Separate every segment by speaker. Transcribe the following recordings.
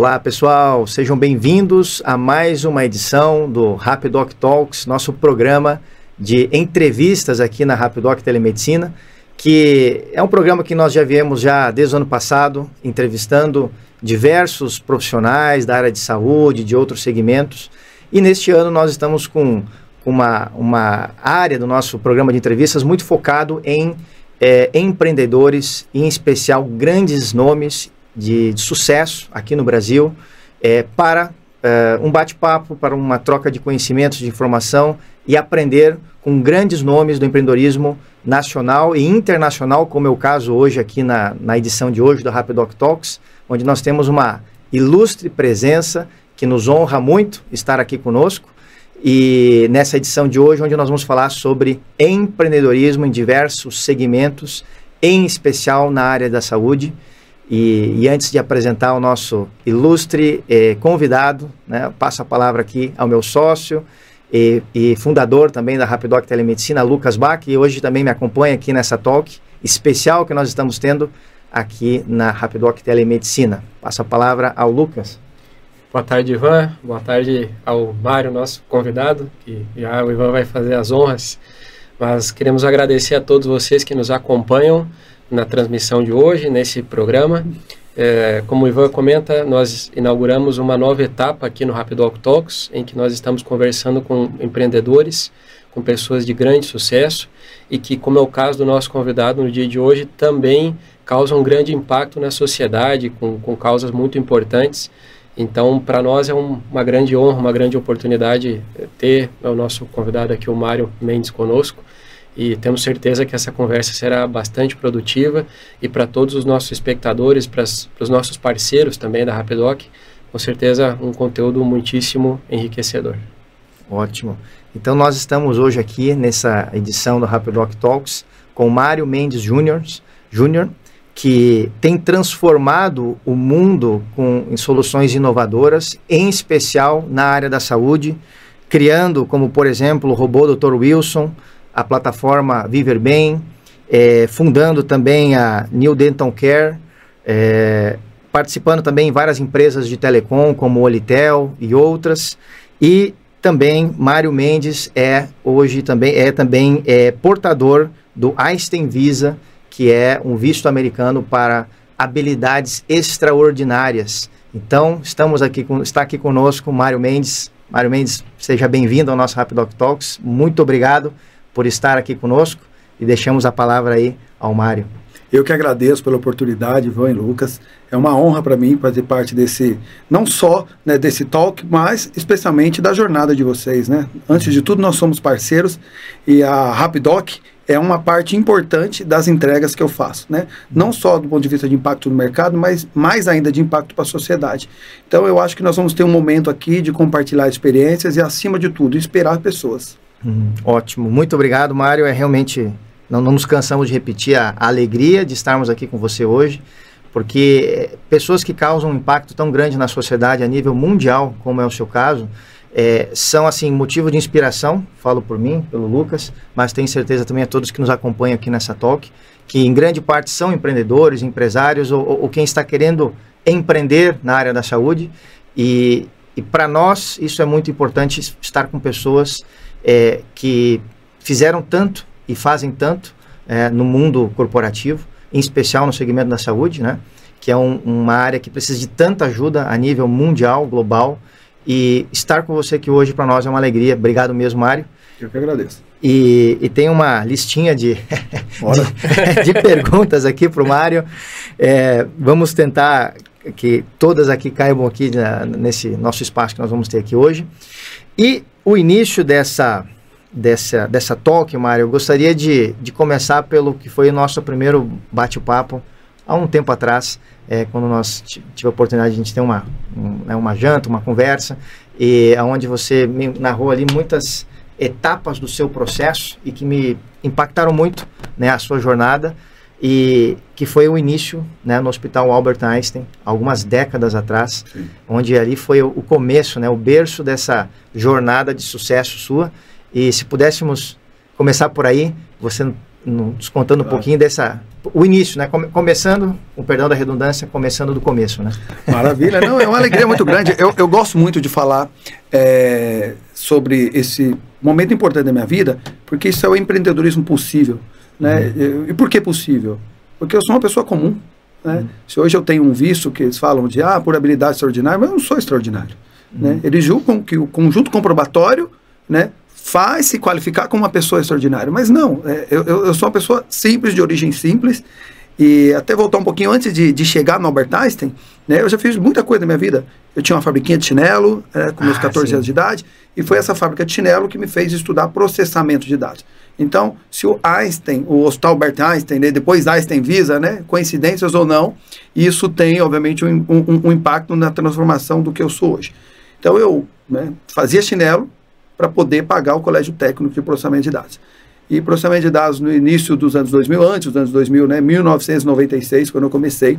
Speaker 1: Olá pessoal, sejam bem-vindos a mais uma edição do Rapidoc Talks, nosso programa de entrevistas aqui na Rapidoc Telemedicina, que é um programa que nós já viemos já desde o ano passado, entrevistando diversos profissionais da área de saúde, de outros segmentos, e neste ano nós estamos com uma, uma área do nosso programa de entrevistas muito focado em é, empreendedores, em especial grandes nomes de, de sucesso aqui no Brasil é, para é, um bate-papo, para uma troca de conhecimentos, de informação e aprender com grandes nomes do empreendedorismo nacional e internacional, como é o caso hoje aqui na, na edição de hoje do Rapidoc Talks, onde nós temos uma ilustre presença que nos honra muito estar aqui conosco. E nessa edição de hoje, onde nós vamos falar sobre empreendedorismo em diversos segmentos, em especial na área da saúde. E, e, antes de apresentar o nosso ilustre eh, convidado, né, passo a palavra aqui ao meu sócio e, e, fundador também da Rapidoc Telemedicina, Lucas Bach, que hoje também me acompanha aqui nessa talk especial que nós estamos tendo aqui na Rapidoc Telemedicina. Passo a palavra ao Lucas.
Speaker 2: Boa tarde, Ivan. Boa tarde ao Mário, nosso convidado, que já o Ivan vai fazer as honras. Mas queremos agradecer a todos vocês que nos acompanham na transmissão de hoje, nesse programa. É, como o Ivan comenta, nós inauguramos uma nova etapa aqui no Rapidoc Talks, em que nós estamos conversando com empreendedores, com pessoas de grande sucesso e que, como é o caso do nosso convidado no dia de hoje, também causam um grande impacto na sociedade, com, com causas muito importantes. Então, para nós é um, uma grande honra, uma grande oportunidade ter o nosso convidado aqui, o Mário Mendes, conosco e temos certeza que essa conversa será bastante produtiva e para todos os nossos espectadores, para os nossos parceiros também da Rapidoc, com certeza um conteúdo muitíssimo enriquecedor.
Speaker 1: Ótimo. Então nós estamos hoje aqui nessa edição do Rapidoc Talks com Mário Mendes Júnior, Júnior, que tem transformado o mundo com em soluções inovadoras, em especial na área da saúde, criando, como por exemplo, o robô Dr. Wilson, a plataforma Viver Bem, é, fundando também a New Dental Care, é, participando também em várias empresas de telecom, como Olitel e outras, e também Mário Mendes é hoje também é também é, portador do Einstein Visa, que é um visto americano para habilidades extraordinárias. Então, estamos aqui com, está aqui conosco Mário Mendes. Mário Mendes, seja bem-vindo ao nosso Rapidoc Talks. Muito obrigado por estar aqui conosco e deixamos a palavra aí ao Mário.
Speaker 3: Eu que agradeço pela oportunidade, Ivan e Lucas. É uma honra para mim fazer parte desse, não só né, desse talk, mas especialmente da jornada de vocês. Né? Antes de tudo, nós somos parceiros e a Rapidoc é uma parte importante das entregas que eu faço, né? Não só do ponto de vista de impacto no mercado, mas mais ainda de impacto para a sociedade. Então, eu acho que nós vamos ter um momento aqui de compartilhar experiências e, acima de tudo, esperar pessoas.
Speaker 1: Hum, ótimo, muito obrigado, Mário. É realmente não, não nos cansamos de repetir a, a, alegria de estarmos aqui com você hoje, porque eh, pessoas que causam um impacto tão grande na sociedade a nível mundial, como é o seu caso, é, são assim motivo de inspiração. Falo por mim, pelo Lucas, mas tenho certeza também a todos que nos acompanham aqui nessa talk, que em grande parte são empreendedores, empresários ou, ou, quem está querendo empreender na área da saúde e, e para nós isso é muito importante estar com pessoas é, que fizeram tanto e fazem tanto é, no mundo corporativo, em especial no segmento da saúde, né? que é um, uma área que precisa de tanta ajuda a nível mundial, global. E estar com você aqui hoje para nós é uma alegria. Obrigado mesmo, Mário.
Speaker 3: Eu que agradeço.
Speaker 1: E, e tem uma listinha de, de, de, perguntas aqui para o Mário. É, vamos tentar que todas aqui caibam aqui na, nesse nosso espaço que nós vamos ter aqui hoje. E o início dessa, dessa, dessa talk, Mário, eu gostaria de, de começar pelo que foi o nosso primeiro bate-papo há um tempo atrás, é, quando nós tive a oportunidade de a gente ter uma, um, né, uma janta, uma conversa, e aonde você me narrou ali muitas etapas do seu processo e que me impactaram muito né, a sua jornada e que foi o início né, no Hospital Albert Einstein, algumas décadas atrás, Sim. onde ali foi o, começo, né, o berço dessa jornada de sucesso sua. E se pudéssemos começar por aí, você nos contando um pouquinho dessa o início, né? Come, começando, o perdão da redundância, começando do começo, né?
Speaker 3: Maravilha, não, é uma alegria muito grande. Eu, eu gosto muito de falar é, sobre esse momento importante da minha vida, porque isso é o empreendedorismo possível, né? Uhum. E, e por que possível? Porque eu sou uma pessoa comum, né? Uhum. Se hoje eu tenho um visto que eles falam de ah, por habilidade extraordinária, mas eu não sou extraordinário. Né? Uhum. Né? Eles julgam que o conjunto comprobatório né, faz se qualificar como uma pessoa extraordinária. Mas não, é, eu, eu sou uma pessoa simples, de origem simples. E até voltar um pouquinho antes de, de chegar no Albert Einstein, né, eu já fiz muita coisa na minha vida. Eu tinha uma fabriquinha de chinelo, é, com meus ah, 14 sim. anos de idade, e foi essa fábrica de chinelo que me fez estudar processamento de dados. Então, se o Einstein, o Hospital Albert Einstein, né, depois Einstein Visa, né, coincidências ou não, isso tem, obviamente, um, um, um impacto na transformação do que eu sou hoje. Então, eu né, fazia chinelo, para poder pagar o colégio técnico de processamento de dados. E processamento de dados no início dos anos 2000, antes dos anos 2000, né, 1996, quando eu comecei,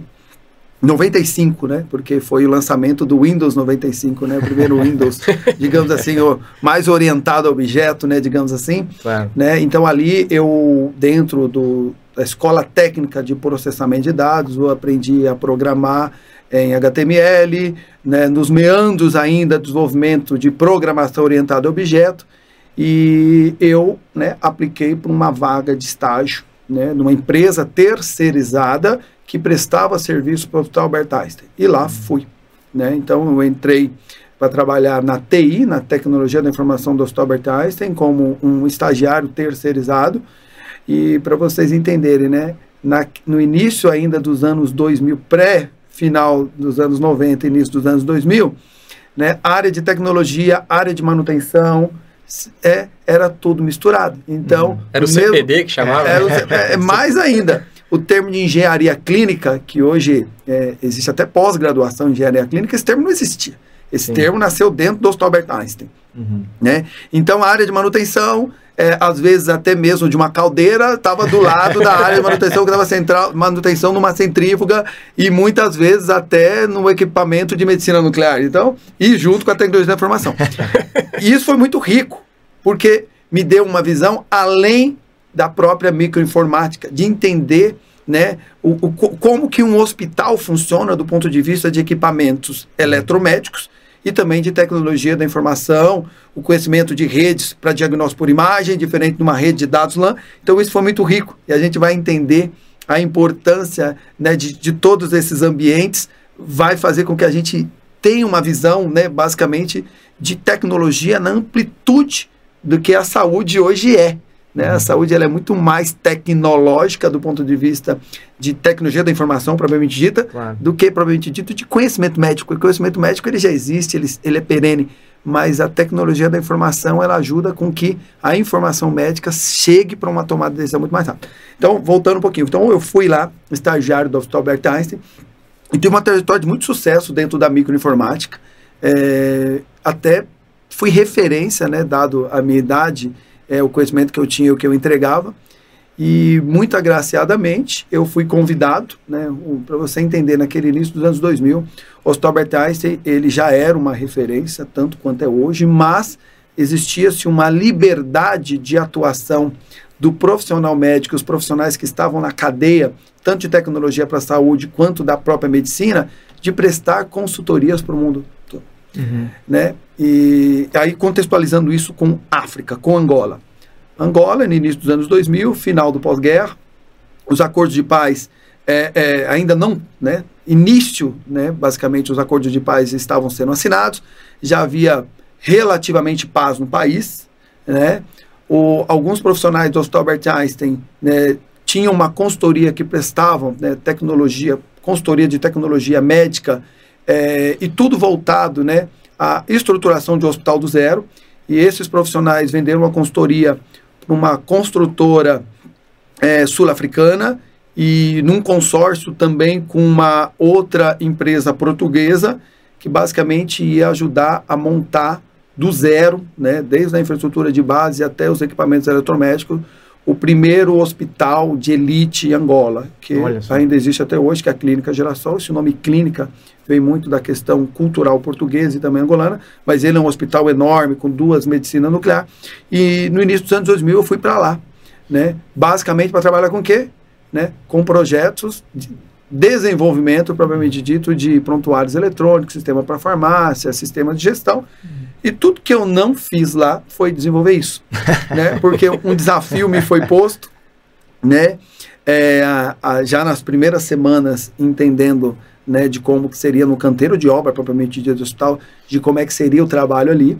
Speaker 3: 95, né? Porque foi o lançamento do Windows 95, né? O primeiro Windows, digamos assim, o mais orientado a objeto, né? Digamos assim. Claro. Né? Então ali eu, dentro do, da escola técnica de processamento de dados, eu aprendi a programar em HTML, né, nos meandros ainda do desenvolvimento de programação orientada a objeto, e eu né, apliquei para uma vaga de estágio né, numa empresa terceirizada que prestava serviço para o Hospital Albert Einstein. E lá fui. Né? Então eu entrei para trabalhar na TI, na Tecnologia da Informação do Hospital Albert Einstein, como um estagiário terceirizado. E para vocês entenderem, né, na, no início ainda dos anos 2000, pré final dos anos 90, início dos anos 2000, né, área de tecnologia, área de manutenção, é, era tudo misturado. Então,
Speaker 2: uhum. era o, o CPD que chamava?
Speaker 3: Era, é, é, mais ainda. O termo de engenharia clínica, que hoje é, existe até pós-graduação em engenharia clínica, esse termo não existia. Esse Sim. termo nasceu dentro do Hospital Albert Einstein. Uhum. Né? Então, a área de manutenção, é, às vezes até mesmo de uma caldeira, estava do lado da área de manutenção, que estava manutenção numa centrífuga e muitas vezes até no equipamento de medicina nuclear. Então, e junto com a tecnologia da informação. e isso foi muito rico, porque me deu uma visão além da própria microinformática, de entender né, o, o, como que um hospital funciona do ponto de vista de equipamentos eletromédicos e também de tecnologia da informação, o conhecimento de redes para diagnóstico por imagem, diferente de uma rede de dados LAN. Então, isso foi muito rico e a gente vai entender a importância né, de, de todos esses ambientes, vai fazer com que a gente tenha uma visão, né, basicamente, de tecnologia na amplitude do que a saúde hoje é. Né? A saúde ela é muito mais tecnológica do ponto de vista de tecnologia da informação, propriamente dita, claro. do que propriamente dito de conhecimento médico. O conhecimento médico ele já existe, ele, ele é perene, mas a tecnologia da informação ela ajuda com que a informação médica chegue para uma tomada de decisão muito mais rápida. Então, voltando um pouquinho. Então, eu fui lá, estagiário do Hospital Albert Einstein, e tive uma trajetória de muito sucesso dentro da microinformática. É, até fui referência, né, dado a minha idade, é, o conhecimento que eu tinha, o que eu entregava. E muito agraciadamente eu fui convidado, né, para você entender, naquele início dos anos 2000, o Albert Einstein ele já era uma referência, tanto quanto é hoje, mas existia-se uma liberdade de atuação do profissional médico, os profissionais que estavam na cadeia, tanto de tecnologia para a saúde quanto da própria medicina, de prestar consultorias para o mundo. Uhum. Né? E aí contextualizando isso com África, com Angola. Angola, no início dos anos 2000, final do pós-guerra, os acordos de paz é, é, ainda não, né, início, né, basicamente os acordos de paz estavam sendo assinados, já havia relativamente paz no país, né, o, alguns profissionais do Hospital Albert Einstein né, tinham uma consultoria que prestavam né, tecnologia, consultoria de tecnologia médica é, e tudo voltado, né, a estruturação de um hospital do zero, e esses profissionais venderam uma consultoria para uma construtora é, sul-africana e num consórcio também com uma outra empresa portuguesa que basicamente ia ajudar a montar do zero, né, desde a infraestrutura de base até os equipamentos eletromédicos, o primeiro hospital de elite em Angola, que ainda existe até hoje, que é a Clínica Geração. Esse nome clínica vem muito da questão cultural portuguesa e também angolana, mas ele é um hospital enorme, com duas medicinas nucleares. E no início dos anos 2000 eu fui para lá. né? Basicamente para trabalhar com o quê? Né? Com projetos de desenvolvimento, propriamente dito, de prontuários eletrônicos, sistema para farmácia, sistema de gestão. E tudo que eu não fiz lá foi desenvolver isso, né? Porque um desafio me foi posto, né? É, a, a, já nas primeiras semanas, entendendo né, de como que seria no canteiro de obra, propriamente dito do hospital, de como é que seria o trabalho ali.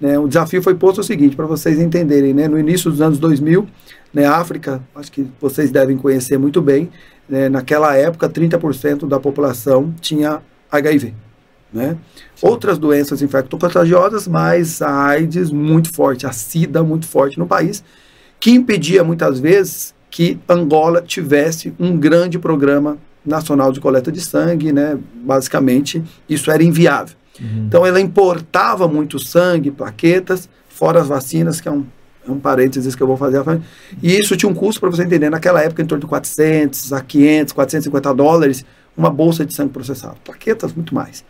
Speaker 3: Né, o desafio foi posto o seguinte, para vocês entenderem, né, no início dos anos 2000, né, África, acho que vocês devem conhecer muito bem, né, naquela época 30% da população tinha HIV. Né? Outras doenças infecto-contagiosas, mas a AIDS muito forte, a SIDA muito forte no país, que impedia muitas vezes que Angola tivesse um grande programa nacional de coleta de sangue, né? Basicamente, isso era inviável. Uhum. Então, ela importava muito sangue, plaquetas, fora as vacinas, que é um, é um parênteses que eu vou fazer. E isso tinha um custo, para você entender, naquela época, em torno de 400 a 500, 450 dólares, uma bolsa de sangue processado. Plaquetas, muito mais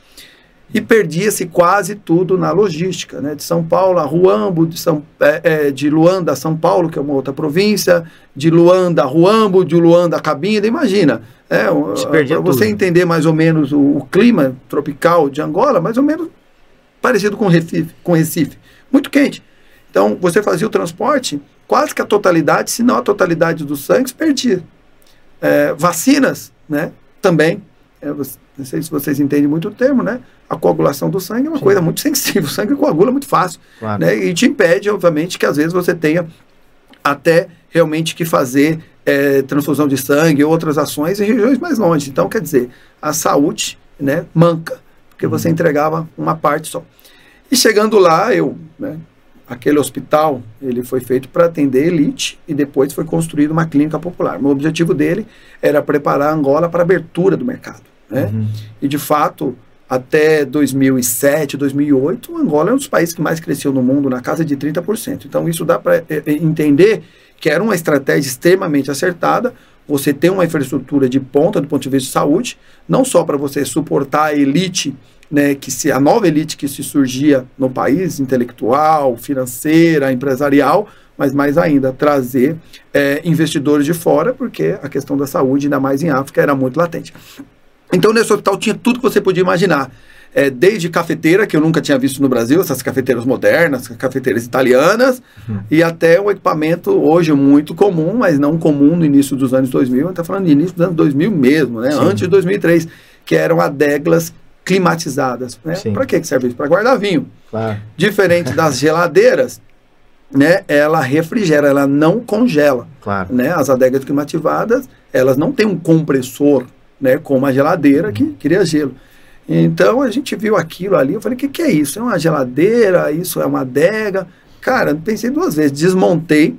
Speaker 3: e perdia-se quase tudo na logística, né? De São Paulo a Ruambo, de, São, é, é, de Luanda a São Paulo, que é uma outra província, de Luanda a Ruambo, de Luanda a Cabinda, imagina. É, Para você entender mais ou menos o, o, clima tropical de Angola, mais ou menos parecido com Recife, com Recife, muito quente. Então, você fazia o transporte, quase que a totalidade, se não a totalidade dos sangues, perdia. É, vacinas, né? Também. É, não sei se vocês entendem muito o termo, né? A coagulação do sangue é uma Sim. coisa muito sensível. O sangue coagula muito fácil. Claro. Né? E te impede, obviamente, que às vezes você tenha até realmente que fazer é, transfusão de sangue ou outras ações em regiões mais longe. Então, quer dizer, a saúde né, manca, porque uhum. você entregava uma parte só. E chegando lá, eu, né, aquele hospital, ele foi feito para atender elite e depois foi construído uma clínica popular. O objetivo dele era preparar Angola para a abertura do mercado. Né? Uhum. E, de fato, até 2007, 2008, Angola é um dos países que mais cresceu no mundo, na casa de 30%. Então, isso dá para é, é, entender que era uma estratégia extremamente acertada. Você tem uma infraestrutura de ponta do ponto de vista de saúde, não só para você suportar a elite, né, que se a nova elite que se surgia no país, intelectual, financeira, empresarial, mas mais ainda trazer é, investidores de fora, porque a questão da saúde, ainda mais em África, era muito latente. Então, nesse hospital tinha tudo que você podia imaginar. É, desde cafeteira, que eu nunca tinha visto no Brasil, essas cafeteiras modernas, cafeteiras italianas, uhum. e até um equipamento hoje muito comum, mas não comum no início dos anos 2000, a gente está falando de início dos anos 2000 mesmo, né? antes de 2003, que eram adeglas climatizadas. Né? Para que serve isso? Para guardar vinho. Claro. Diferente das geladeiras, né, ela refrigera, ela não congela. Claro. Né? As adegas climatizadas, elas não têm um compressor né, com uma geladeira que queria gelo. Então a gente viu aquilo ali, eu falei, o que, que é isso? É uma geladeira? Isso é uma adega? Cara, pensei duas vezes, desmontei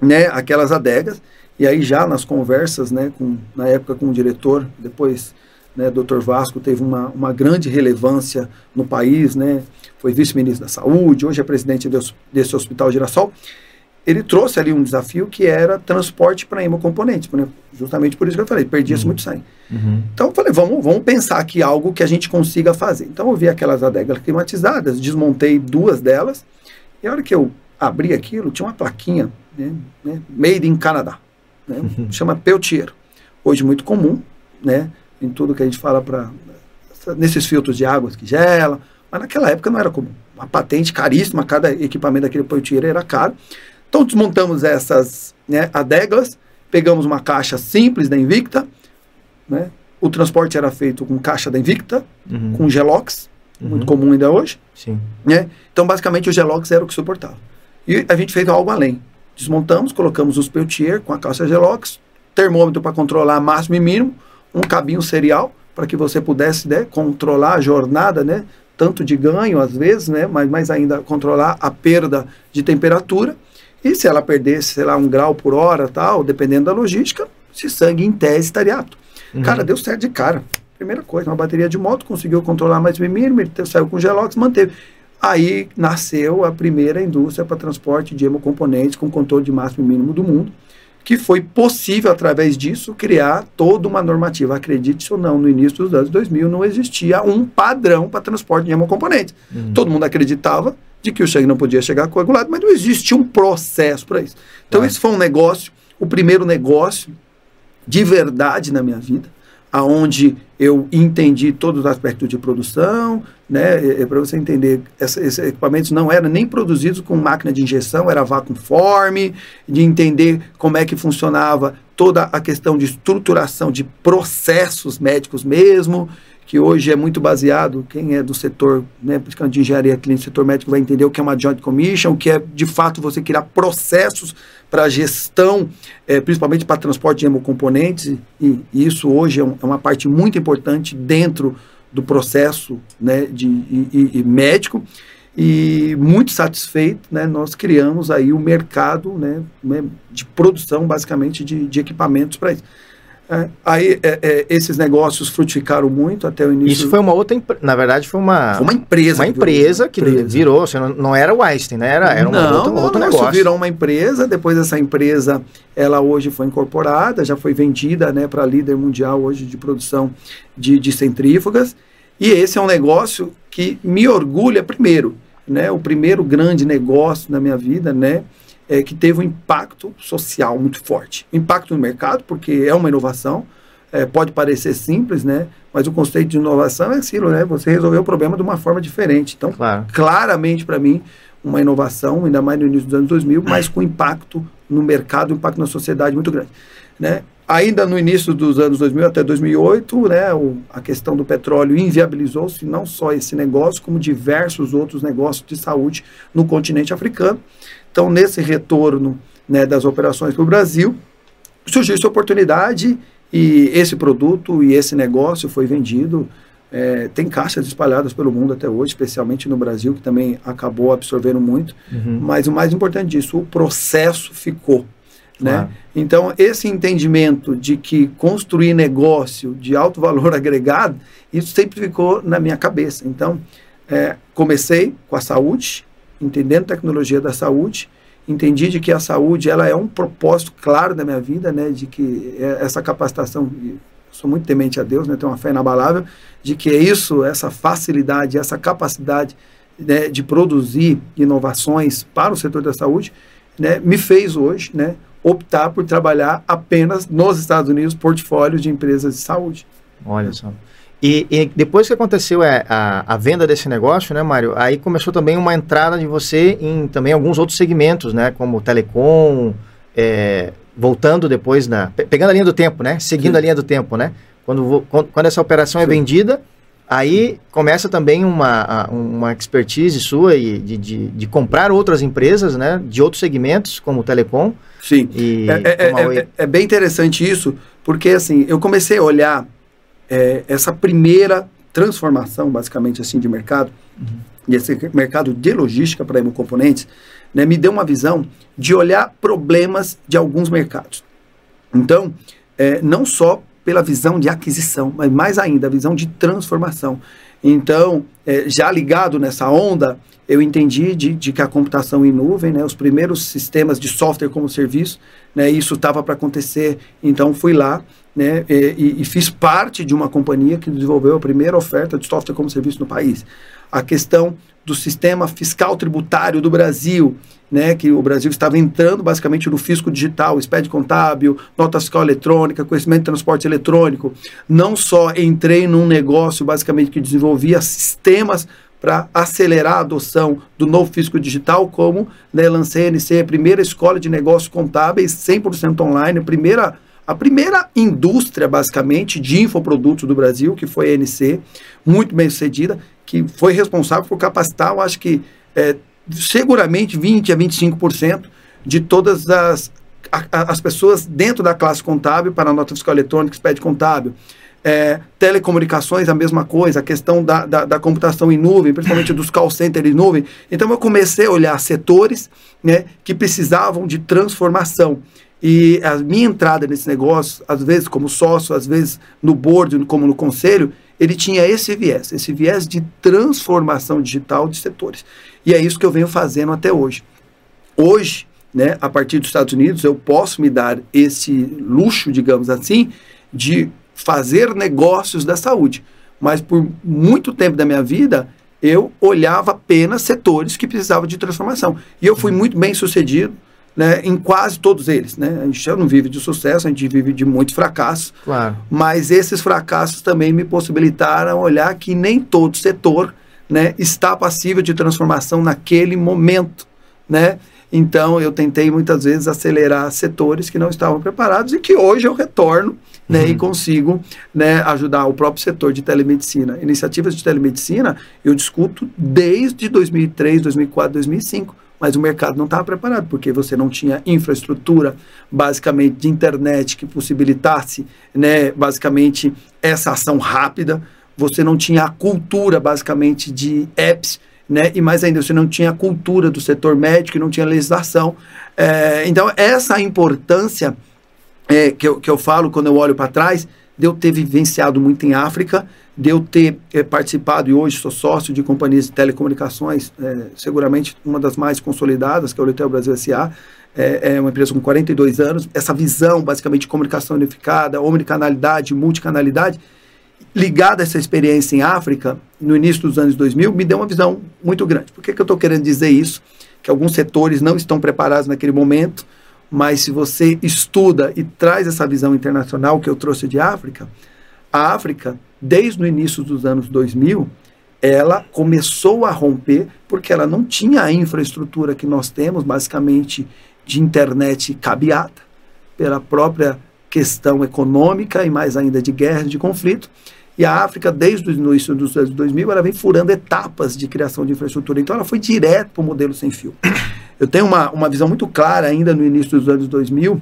Speaker 3: né, aquelas adegas, e aí já nas conversas, né, com, na época com o diretor, depois né, Dr. Vasco teve uma, uma grande relevância no país, né, foi vice-ministro da saúde, hoje é presidente desse, desse hospital Girassol, ele trouxe ali um desafio que era transporte para hemocomponentes, né? justamente por isso que eu falei, perdia-se uhum. muito sangue. Uhum. Então eu falei, vamos, vamos pensar aqui algo que a gente consiga fazer. Então eu vi aquelas adegas climatizadas, desmontei duas delas, e a hora que eu abri aquilo, tinha uma plaquinha, né, né, Made in Canadá, né, uhum. chama Peltier. Hoje muito comum, né, em tudo que a gente fala para nesses filtros de água que gela, mas naquela época não era comum. Uma patente caríssima, cada equipamento daquele Peltier era caro. Então desmontamos essas né, adegas, pegamos uma caixa simples da Invicta, né? o transporte era feito com caixa da Invicta, uhum. com Gelox, uhum. muito comum ainda hoje. Sim. Né? Então basicamente o Gelox era o que suportava. E a gente fez algo além. Desmontamos, colocamos os Peltier com a caixa Gelox, termômetro para controlar máximo e mínimo, um cabinho serial para que você pudesse né, controlar a jornada, né, tanto de ganho às vezes, né, mas mais ainda controlar a perda de temperatura e se ela perdesse, sei lá, um grau por hora, tal, dependendo da logística, esse sangue em tese estaria apto. Uhum. Cara, deu certo de cara. Primeira coisa, uma bateria de moto, conseguiu controlar mais o mínimo, ele saiu com Gelox, manteve. Aí nasceu a primeira indústria para transporte de hemocomponentes com controle de máximo e mínimo do mundo, que foi possível, através disso, criar toda uma normativa. Acredite ou não, no início dos anos 2000 não existia um padrão para transporte de hemocomponentes. Uhum. Todo mundo acreditava de que o sangue não podia chegar coagulado, mas não existia um processo para isso. Então, esse foi um negócio, o primeiro negócio de verdade na minha vida, aonde eu entendi todos os aspectos de produção, né? Para você entender, esses equipamentos não eram nem produzidos com máquina de injeção, era vácuo forme, de entender como é que funcionava toda a questão de estruturação de processos médicos mesmo, que hoje é muito baseado, quem é do setor, né, de engenharia clínica, setor médico vai entender o que é uma joint commission, o que é de fato você criar processos para gestão, é, principalmente para transporte de hemocomponentes, e, e isso hoje é, um, é, uma parte muito importante dentro do processo né, de, e, e médico, e muito satisfeito, né, nós criamos aí o mercado né, né, de produção, basicamente, de, de equipamentos para isso. É, aí é, é, esses negócios frutificaram muito até o início.
Speaker 1: Isso foi uma outra, na verdade foi uma
Speaker 3: foi uma empresa,
Speaker 1: uma empresa que virou, virou você não, não, era o Einstein, né? Era, era
Speaker 3: não,
Speaker 1: outro,
Speaker 3: não,
Speaker 1: outro
Speaker 3: não,
Speaker 1: negócio.
Speaker 3: virou uma empresa. Depois essa empresa, ela hoje foi incorporada, já foi vendida, né, para líder mundial hoje de produção de, de centrífugas. E esse é um negócio que me orgulha primeiro, né? O primeiro grande negócio na minha vida, né? É, que teve um impacto social muito forte. Impacto no mercado, porque é uma inovação, é, pode parecer simples, né? Mas o conceito de inovação é aquilo, né? Você resolveu o problema de uma forma diferente. Então, claro. claramente para mim, uma inovação, ainda mais no início dos anos 2000, mas com impacto no mercado, impacto na sociedade muito grande, né? Ainda no início dos anos 2000 até 2008, né, o, a questão do petróleo inviabilizou-se não só esse negócio, como diversos outros negócios de saúde no continente africano. Então, nesse retorno né, das operações para o Brasil, surgiu essa oportunidade e esse produto e esse negócio foi vendido. É, tem caixas espalhadas pelo mundo até hoje, especialmente no Brasil, que também acabou absorvendo muito. Uhum. Mas o mais importante disso, o processo ficou. Né? Então, esse entendimento de que construir negócio de alto valor agregado, isso sempre ficou na minha cabeça. Então, é, comecei com a saúde, entendendo tecnologia da saúde, entendi de que a saúde ela é um propósito claro da minha vida, né, de que é essa capacitação, sou muito temente a Deus, né, tenho uma fé inabalável, de que é isso, essa facilidade, essa capacidade né, de produzir inovações para o setor da saúde, né, me fez hoje, né, optar por trabalhar apenas nos Estados Unidos portfólio de empresas de saúde.
Speaker 1: Olha só. E, e, depois que aconteceu a, é, a, a, venda desse negócio, né, Mário, aí começou também uma entrada de você em também alguns outros segmentos, né, como telecom, é, voltando depois na, pegando a linha do tempo, né, seguindo Sim. a linha do tempo, né, quando, quando essa operação é Sim. é vendida, aí começa também uma, uma expertise sua e de, de, de, comprar outras empresas, né, de outros segmentos, como o telecom.
Speaker 3: Sim, e, é, é, é, é, é bem interessante isso, porque assim, eu comecei a olhar é, essa primeira transformação, basicamente assim, de mercado, uhum. e esse mercado de logística para hemocomponentes, né, me deu uma visão de olhar problemas de alguns mercados. Então, é, não só pela visão de aquisição, mas mais ainda a visão de transformação. Então, é, já ligado nessa onda, eu entendi de, de, que a computação em nuvem, né, os primeiros sistemas de software como serviço, né, isso estava para acontecer. Então, fui lá né, e, e, fiz parte de uma companhia que desenvolveu a primeira oferta de software como serviço no país. A questão do sistema fiscal tributário do Brasil, né, que o Brasil estava entrando basicamente no fisco digital, SPED contábil, nota fiscal eletrônica, conhecimento de transporte eletrônico. Não só entrei num negócio basicamente que desenvolvia sistemas para acelerar a adoção do novo fisco digital, como né, lancei a NC, a primeira escola de negócios contábeis 100% online, a primeira a primeira indústria, basicamente, de infoprodutos do Brasil, que foi a NC, muito bem sucedida, que foi responsável por capacitar, eu acho que é, seguramente 20 a 25% de todas as, a, as pessoas dentro da classe contábil para a nota fiscal eletrônica, SPED contábil. É, telecomunicações, a mesma coisa, a questão da, da, da, computação em nuvem, principalmente dos call centers em nuvem. Então, eu comecei a olhar setores né, que precisavam de transformação. E a minha entrada nesse negócio, às vezes como sócio, às vezes no board, como no conselho, ele tinha esse viés, esse viés de transformação digital de setores. E é isso que eu venho fazendo até hoje. Hoje, né, a partir dos Estados Unidos, eu posso me dar esse luxo, digamos assim, de fazer negócios da saúde. Mas por muito tempo da minha vida, eu olhava apenas setores que precisavam de transformação. E eu fui muito bem sucedido né, em quase todos eles. Né? A gente já não vive de sucesso, a gente vive de muitos fracassos.
Speaker 1: Claro.
Speaker 3: Mas esses fracassos também me possibilitaram olhar que nem todo setor né, está passível de transformação naquele momento. Né? Então, eu tentei muitas vezes acelerar setores que não estavam preparados e que hoje eu retorno né, uhum. e consigo né, ajudar o próprio setor de telemedicina. Iniciativas de telemedicina eu discuto desde 2003, 2004, 2005 mas o mercado não estava preparado, porque você não tinha infraestrutura, basicamente, de internet que possibilitasse, né, basicamente, essa ação rápida, você não tinha a cultura, basicamente, de apps, né, e mais ainda, você não tinha a cultura do setor médico, não tinha legislação. É, então, essa importância é, que, eu, que eu falo quando eu olho para trás, de eu ter vivenciado muito em África, de eu ter é, participado, e hoje sou sócio de companhias de telecomunicações, é, seguramente uma das mais consolidadas, que é o Letel Brasil S.A., é, é, uma empresa com 42 anos, essa visão basicamente de comunicação unificada, omnicanalidade, multicanalidade, ligada a essa experiência em África, no início dos anos 2000, me deu uma visão muito grande. Por que, que eu estou querendo dizer isso? Que alguns setores não estão preparados naquele momento, mas se você estuda e traz essa visão internacional que eu trouxe de África, a África, desde o início dos anos 2000, ela começou a romper porque ela não tinha a infraestrutura que nós temos, basicamente de internet cabeada, pela própria questão econômica e mais ainda de guerra, de conflito. E a África, desde o início dos anos 2000, ela vem furando etapas de criação de infraestrutura. Então, ela foi direto para o modelo sem fio. Eu tenho uma, uma visão muito clara ainda no início dos anos 2000,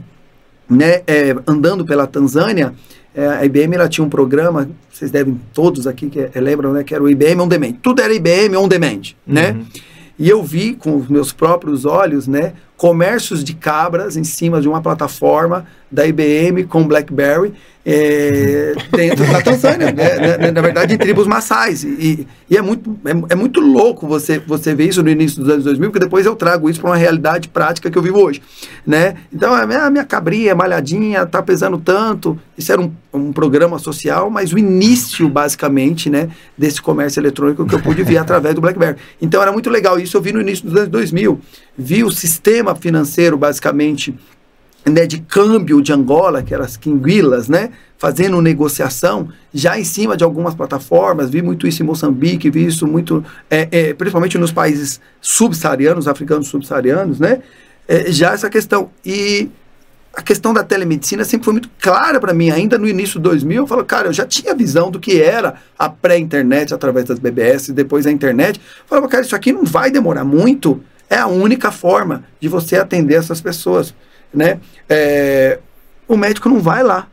Speaker 3: né, é, andando pela Tanzânia, é, a IBM ela tinha um programa, vocês devem todos aqui que é, lembram, né, que era o IBM On Demand. Tudo era IBM On Demand, né? Uhum. E eu vi com os meus próprios olhos, né, comércios de cabras em cima de uma plataforma da IBM com BlackBerry é, dentro da Tanzânia, né, né, na verdade em tribos maçais. E, e é, muito, é, é, muito louco você, você ver isso no início dos anos 2000, porque depois eu trago isso para uma realidade prática que eu vivo hoje. Né? Então, a minha, a minha cabrinha malhadinha tá pesando tanto. Isso era um, um programa social, mas o início, basicamente, né, desse comércio eletrônico que eu pude ver através do BlackBerry. Então, era muito legal. Isso eu vi no início dos anos 2000. Vi o sistema financeiro, basicamente, né, de câmbio de Angola, que eram as quinguilas, né, fazendo negociação já em cima de algumas plataformas. Vi muito isso em Moçambique, vi isso muito, é, é, principalmente nos países subsaarianos, africanos subsaarianos, né, é, já essa questão. E a questão da telemedicina sempre foi muito clara para mim. Ainda no início de 2000, eu falo, cara, eu já tinha visão do que era a pré-internet através das BBS, depois a internet. Eu falava, cara, isso aqui não vai demorar muito. É a única forma de você atender essas pessoas né? É, o médico não vai lá.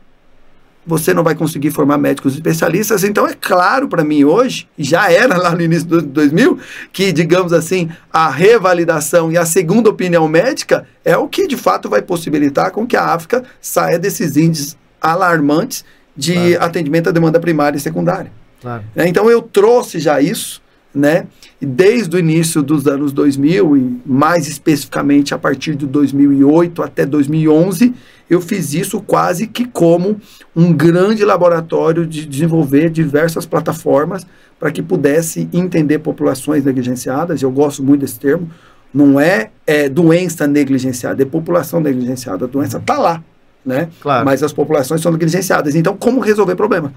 Speaker 3: Você não vai conseguir formar médicos especialistas. Então, é claro para mim hoje, já era lá no início de 2000, que, digamos assim, a revalidação e a segunda opinião médica é o que de fato vai possibilitar com que a África saia desses índices alarmantes de claro. atendimento à demanda primária e secundária. Claro. É, então, eu trouxe já isso né? E desde o início dos anos 2000 e mais especificamente a partir de 2008 até 2011, eu fiz isso quase que como um grande laboratório de desenvolver diversas plataformas para que pudesse entender populações negligenciadas. Eu gosto muito desse termo. Não é, é doença negligenciada, é população negligenciada. A doença está lá, né? Claro. Mas as populações são negligenciadas. Então, como resolver problema?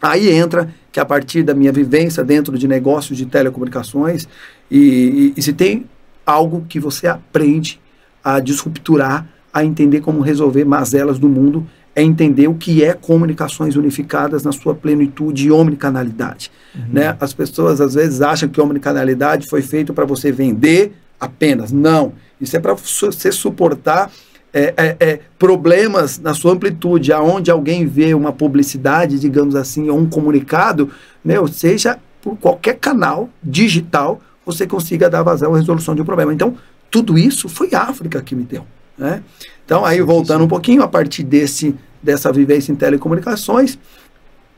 Speaker 3: Aí entra que a partir da minha vivência dentro de negócios de telecomunicações, e, e, e se tem algo que você aprende a disrupturar, a entender como resolver mazelas do mundo, é entender o que é comunicações unificadas na sua plenitude e omnicanalidade. Uhum. Né? As pessoas às vezes acham que omnicanalidade foi feito para você vender apenas. Não. Isso é para você suportar é, é, é, problemas na sua amplitude, aonde alguém vê uma publicidade, digamos assim, ou um comunicado, meu, seja por qualquer canal digital, você consiga dar vazão à resolução de um problema. Então, tudo isso foi África que me deu. Né? Então, aí voltando um pouquinho, a partir desse, dessa vivência em telecomunicações,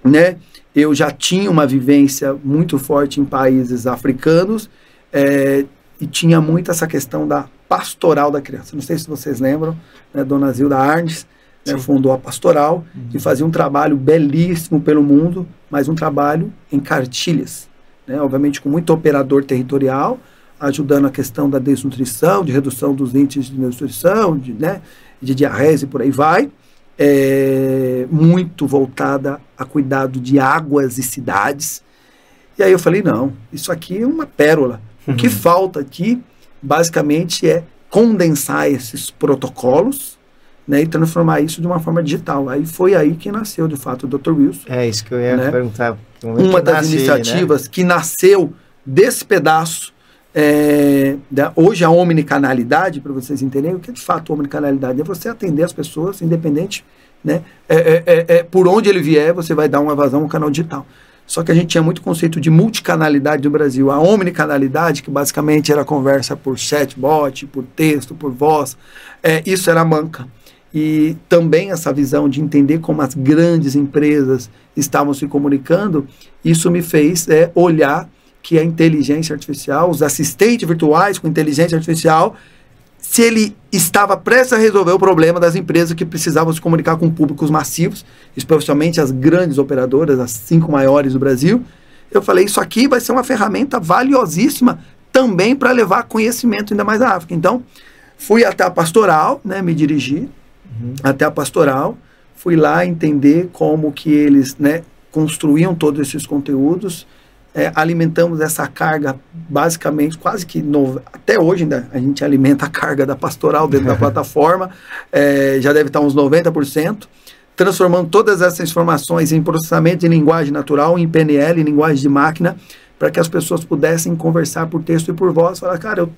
Speaker 3: né, eu já tinha uma vivência muito forte em países africanos é, e tinha muito essa questão da Pastoral da Criança. Não sei se vocês lembram, né, Dona Zilda Arnes né, fundou a Pastoral uhum. e fazia um trabalho belíssimo pelo mundo, mas um trabalho em cartilhas. né, obviamente com muito operador territorial, ajudando a questão da desnutrição, de redução dos índices de nutrição, de, né, de diarreia e por aí vai. É, muito voltada a cuidado de águas e cidades. E aí eu falei, não, isso aqui é uma pérola. O que uhum. falta aqui, basicamente, é condensar esses protocolos né, e transformar isso de uma forma digital. Aí foi aí que nasceu, de fato, o Dr. Wilson.
Speaker 1: É isso que eu ia né? perguntar.
Speaker 3: Uma das iniciativas ele, né? que nasceu desse pedaço é, da, hoje a omnicanalidade, para vocês entenderem, o que é de fato omnicanalidade? É você atender as pessoas, independente, né? É, é, é, é, por onde ele vier, você vai dar uma vazão ao canal digital. Só que a gente tinha muito conceito de multicanalidade no Brasil. A omnicanalidade, que basicamente era conversa por chatbot, por texto, por voz, é, isso era manca. E também essa visão de entender como as grandes empresas estavam se comunicando, isso me fez é, olhar que a inteligência artificial, os assistentes virtuais com inteligência artificial, se ele estava prestes a resolver o problema das empresas que precisavam se comunicar com públicos massivos, especialmente as grandes operadoras, as cinco maiores do Brasil, eu falei, isso aqui vai ser uma ferramenta valiosíssima também para levar conhecimento ainda mais à África. Então, fui até a pastoral, né, me dirigi uhum. até a pastoral, fui lá entender como que eles né, construíam todos esses conteúdos, é, alimentamos essa carga basicamente quase que no, até hoje ainda a gente alimenta a carga da pastoral dentro da plataforma é, já deve estar uns 90% transformando todas essas informações em processamento de linguagem natural em PNL, em linguagem de máquina para que as pessoas pudessem conversar por texto e por voz falar, cara, eu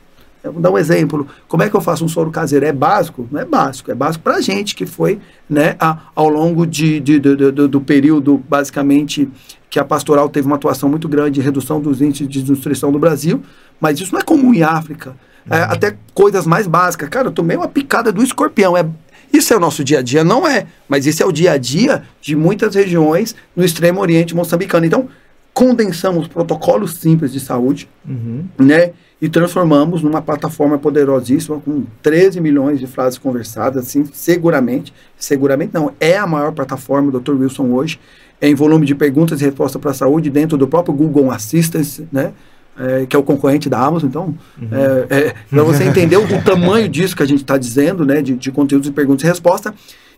Speaker 3: Vou dar um exemplo. Como é que eu faço um soro caseiro? É básico? Não é básico. É básico para a gente que foi né, a, ao longo de, de, de, de, do período, basicamente, que a pastoral teve uma atuação muito grande em redução dos índices de nutrição do Brasil. Mas isso não é comum em África. É, uhum. até coisas mais básicas. Cara, eu tomei uma picada do escorpião. É, isso é o nosso dia a dia? Não é. Mas isso é o dia a dia de muitas regiões no extremo oriente moçambicano. Então, condensamos protocolos simples de saúde, uhum. né? E transformamos numa plataforma poderosíssima com 13 milhões de frases conversadas, assim, seguramente, seguramente não, é a maior plataforma do Dr. Wilson hoje, é em volume de perguntas e respostas para a saúde dentro do próprio Google Assistance, né? É, que é o concorrente da Amazon, então, uhum. é, é, para você entender o, o, tamanho disso que a gente está dizendo, né, de, de conteúdos de perguntas e respostas,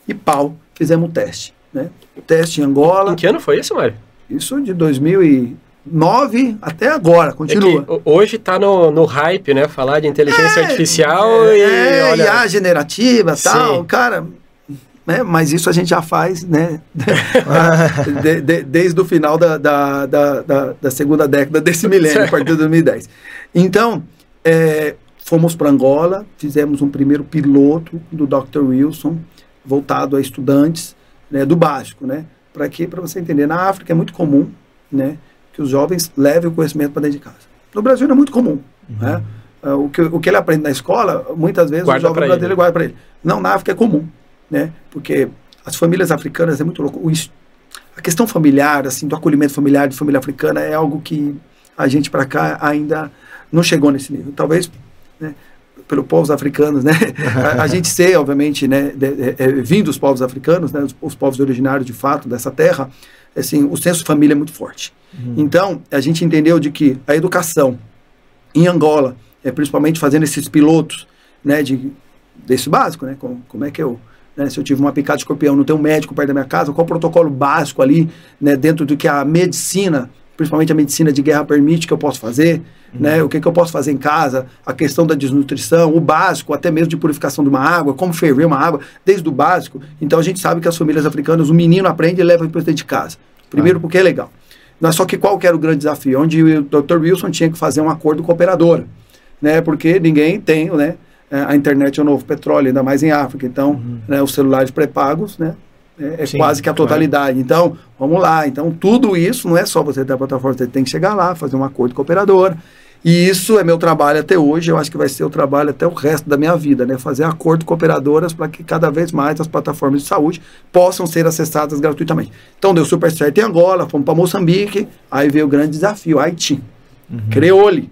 Speaker 3: e pau, fizemos um teste, né, teste em Angola.
Speaker 2: Em que ano foi isso, Mário?
Speaker 3: Isso de 2000 e 9 até agora, continua.
Speaker 2: É hoje está no, no hype, né? Falar de inteligência é, artificial é, e.
Speaker 3: É, olha... IA generativa tal, cara. Né, mas isso a gente já faz, né? de, de, desde o final da, da, da, da, da segunda década desse milênio, a partir de 2010. Então, é, fomos para Angola, fizemos um primeiro piloto do Dr. Wilson, voltado a estudantes né, do básico, né? Para quê? Para você entender. Na África é muito comum, né? Que os jovens levem o conhecimento para dentro de casa. No Brasil é muito comum. Uhum. Né? É, o, que, o que ele aprende na escola, muitas vezes guarda o jovem brasileiro guarda para ele. Não, na África é comum, né? porque as famílias africanas é muito louco. O, a questão familiar, assim, do acolhimento familiar de família africana é algo que a gente para cá ainda não chegou nesse nível. Talvez né, pelo povos africanos, né? a, a, gente ser, obviamente, né, de, de, de, vindo dos povos africanos, né, os, os povos originários de fato dessa terra, assim, o senso de família é muito forte. Uhum. Então, a gente entendeu de que a educação em Angola, é, principalmente fazendo esses pilotos, né, de, desse básico, né, como, como é que eu, né, se eu tive uma picada de escorpião, não tem um médico perto da minha casa, qual o protocolo básico ali, né, dentro do que a medicina, principalmente a medicina de guerra permite que eu posso fazer, uhum. né, o que, que eu posso fazer em casa, a questão da desnutrição, o básico, até mesmo de purificação de uma água, como ferver uma água, desde o básico. Então a gente sabe que as famílias africanas, o menino aprende e leva para dentro de casa. Primeiro, ah. porque é legal. Mas só que qual que era o grande desafio? Onde o Dr. Wilson tinha que fazer um acordo com a operadora, né? Porque ninguém tem, né? É, a internet é o novo petróleo, ainda mais em África. Então, uhum. né, os celulares pré-pagos, né? É, é Sim, quase que a totalidade. Claro. Então, vamos lá. Então, tudo isso não é só você ter a plataforma, você tem que chegar lá, fazer um acordo com a operadora. E isso é meu trabalho até hoje, eu acho que vai ser o trabalho até o resto da minha vida, né? Fazer acordo com operadoras para que cada vez mais as plataformas de saúde possam ser acessadas gratuitamente. Então deu super certo em Angola, fomos para Moçambique, aí veio o grande desafio, Haiti. Uhum. Creole,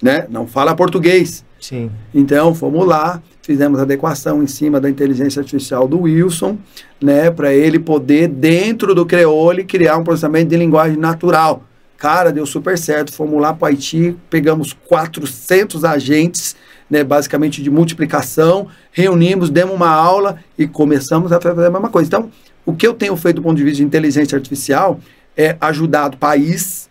Speaker 3: né? Não fala português.
Speaker 1: Sim.
Speaker 3: Então fomos lá, fizemos adequação em cima da inteligência artificial do Wilson, né, para ele poder dentro do Creole criar um processamento de linguagem natural Cara, deu super certo. Fomos lá para o Haiti, pegamos 400 agentes, né, basicamente de multiplicação, reunimos, demos uma aula e começamos a fazer a mesma coisa. Então, o que eu tenho feito do ponto de vista de inteligência artificial é ajudar país,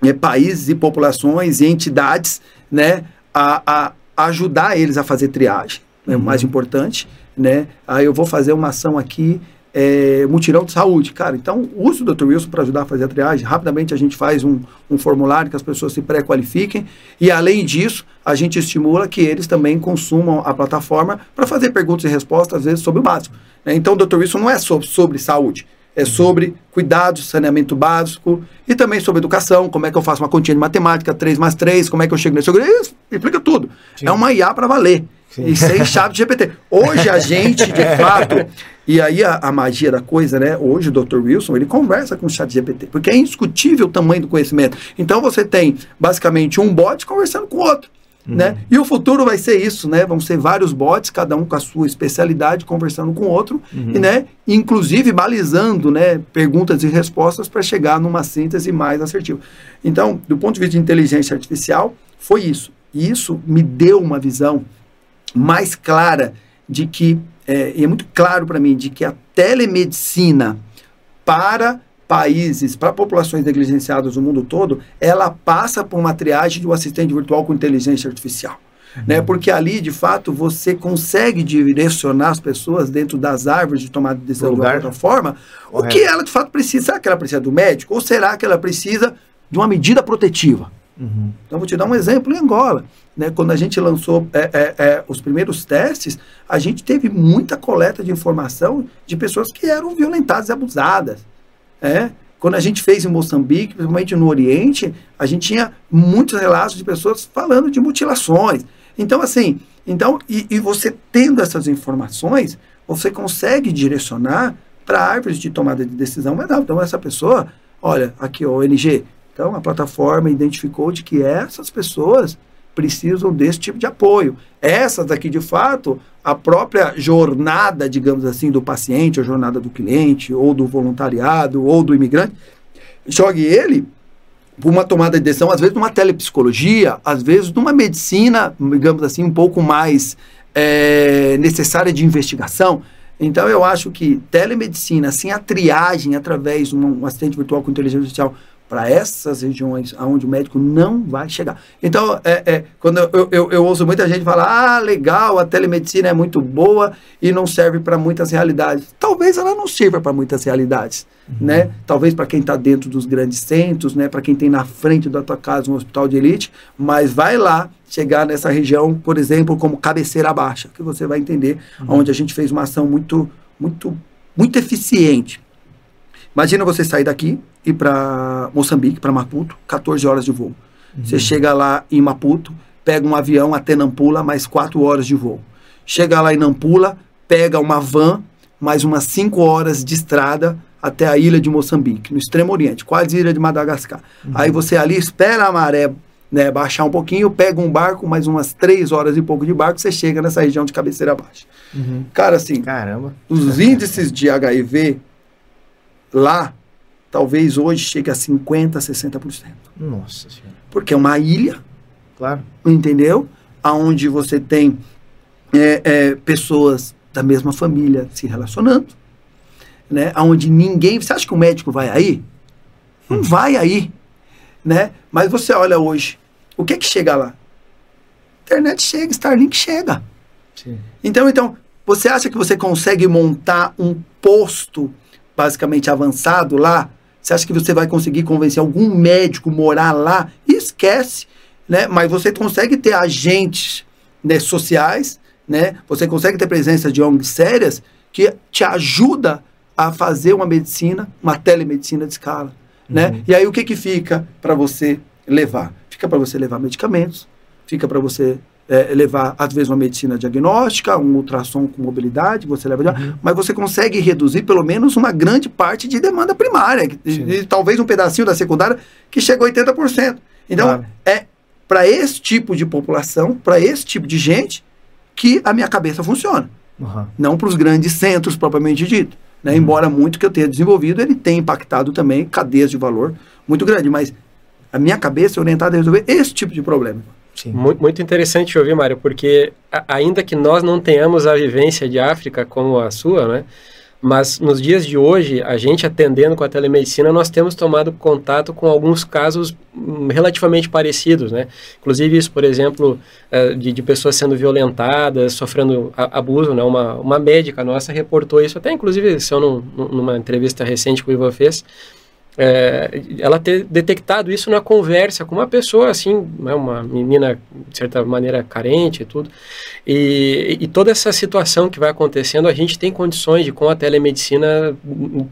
Speaker 3: né, países e populações e entidades né, a, a ajudar eles a fazer triagem. É o mais importante. Né? Aí eu vou fazer uma ação aqui é, mutirão de saúde. Cara, então use o Dr. Wilson para ajudar a fazer a triagem. Rapidamente a gente faz um, um formulário que as pessoas se pré-qualifiquem e, além disso, a gente estimula que eles também consumam a plataforma para fazer perguntas e respostas, às vezes, sobre o básico. Né? Então, o Dr. Wilson não é sobre, sobre saúde, é sobre cuidados, saneamento básico e também sobre educação, como é que eu faço uma continha de matemática, 3 mais 3, como é que eu chego nesse... Isso, explica tudo. Sim. É uma IA para valer. Sim. E sem chave de GPT. Hoje a gente, de fato, e aí a, a, magia da coisa, né? Hoje o Dr. Wilson, ele conversa com o chat GPT, porque é indiscutível o tamanho do conhecimento. Então você tem basicamente um bot conversando com o outro. Uhum. Né? E o futuro vai ser isso, né? Vão ser vários bots, cada um com a sua especialidade, conversando com o outro, uhum. e, né? inclusive balizando né? perguntas e respostas para chegar numa síntese mais assertiva. Então, do ponto de vista de inteligência artificial, foi isso. E isso me deu uma visão mais clara de que, é, e é muito claro para mim, de que a telemedicina para países, para populações negligenciadas do mundo todo, ela passa por uma triagem de um assistente virtual com inteligência artificial. Uhum. Né? Porque ali, de fato, você consegue direcionar as pessoas dentro das árvores de tomada de decisão de outra forma, o que ela de fato precisa. Será que ela precisa do médico? Ou será que ela precisa de uma medida protetiva? Uhum. Então, vou te dar um exemplo em Angola. Né? Quando a gente lançou é, é, é, os primeiros testes, a gente teve muita coleta de informação de pessoas que eram violentadas e abusadas. É? Quando a gente fez em Moçambique, principalmente no Oriente, a gente tinha muitos relatos de pessoas falando de mutilações. Então, assim, então, e, e você tendo essas informações, você consegue direcionar para árvores de tomada de decisão mais rápido. Então, essa pessoa, olha, aqui, o ONG, então, a plataforma identificou de que essas pessoas precisam desse tipo de apoio. Essas daqui, de fato, a própria jornada, digamos assim, do paciente, a jornada do cliente, ou do voluntariado, ou do imigrante, jogue ele por uma tomada de decisão, às vezes numa telepsicologia, às vezes numa medicina, digamos assim, um pouco mais é, necessária de investigação. Então, eu acho que telemedicina, assim, a triagem através de um assistente virtual com inteligência artificial para essas regiões onde o médico não vai chegar. Então, é, é quando eu, eu, eu, ouço muita gente falar, ah, legal, a telemedicina é muito boa e não serve para muitas realidades. Talvez ela não sirva para muitas realidades, uhum. né? Talvez para quem está dentro dos grandes centros, né? Para quem tem na frente da tua casa um hospital de elite, mas vai lá chegar nessa região, por exemplo, como cabeceira baixa, que você vai entender, uhum. onde a gente fez uma ação muito, muito, muito eficiente Imagina você sair daqui e para Moçambique, para Maputo, 14 horas de voo. Uhum. Você chega lá em Maputo, pega um avião até Nampula, mais 4 horas de voo. Chega lá em Nampula, pega uma van, mais umas 5 horas de estrada até a ilha de Moçambique, no extremo oriente, quase ilha de Madagascar. Uhum. Aí você ali espera a maré né, baixar um pouquinho, pega um barco, mais umas 3 horas e pouco de barco, você chega nessa região de cabeceira baixa. Uhum. Cara, assim,
Speaker 1: Caramba.
Speaker 3: os índices de HIV Lá, talvez hoje chegue a 50%, 60%.
Speaker 1: Nossa Senhora.
Speaker 3: Porque é uma ilha.
Speaker 1: Claro.
Speaker 3: Entendeu? Aonde você tem é, é, pessoas da mesma família se relacionando. Né? Onde ninguém. Você acha que o médico vai aí? Não hum. vai aí. Né? Mas você olha hoje, o que é que chega lá? Internet chega, Starlink chega. Sim. Então, então, você acha que você consegue montar um posto basicamente avançado lá, você acha que você vai conseguir convencer algum médico morar lá? Esquece, né? Mas você consegue ter agentes né, sociais, né? Você consegue ter presença de ONGs sérias que te ajuda a fazer uma medicina, uma telemedicina de escala, uhum. né? E aí o que que fica para você levar? Fica para você levar medicamentos, fica para você é, levar, às vezes, uma medicina diagnóstica, um ultrassom com mobilidade, você leva, uhum. mas você consegue reduzir pelo menos uma grande parte de demanda primária, e, e, talvez um pedacinho da secundária que chega a 80%. Então, claro. é para esse tipo de população, para esse tipo de gente, que a minha cabeça funciona. Uhum. Não para os grandes centros propriamente dito. Né? Uhum. Embora muito que eu tenha desenvolvido, ele tenha impactado também cadeias de valor muito grande. Mas a minha cabeça é orientada a resolver esse tipo de problema.
Speaker 2: Sim. Muito, muito interessante ouvir, Mário, porque ainda que nós não tenhamos a vivência de África como a sua, né? Mas nos dias de hoje, a gente atendendo com a telemedicina, nós temos tomado contato com alguns casos hum, relativamente parecidos, né? Inclusive isso, por exemplo, é, de, de pessoas sendo violentadas, sofrendo abuso, né? Uma, uma médica nossa reportou isso, até inclusive, se eu não, numa entrevista recente que o Ivan fez, é, ela ter detectado isso na conversa com uma pessoa assim, né, uma menina de certa maneira carente e tudo, e, e, toda essa situação que vai acontecendo, a gente tem condições de com a telemedicina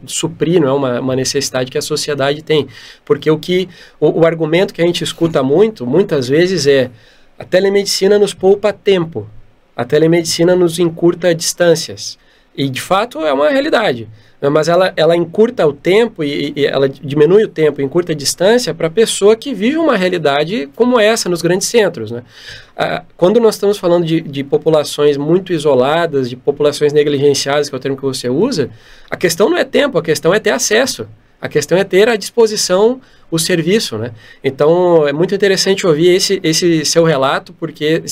Speaker 2: suprir, não é uma, uma necessidade que a sociedade tem, porque o que o, o argumento que a gente escuta muito, muitas vezes é a telemedicina nos poupa tempo, a telemedicina nos encurta distâncias, e de fato é uma realidade. Mas ela, ela encurta o tempo e, e ela diminui o tempo, encurta a distância para a pessoa que vive uma realidade como essa nos grandes centros. Né? Ah, quando nós estamos falando de, de, populações muito isoladas, de populações negligenciadas, que é o termo que você usa, a questão não é tempo, a questão é ter acesso. A questão é ter à disposição o serviço, né? Então é muito interessante ouvir esse, esse seu relato, porque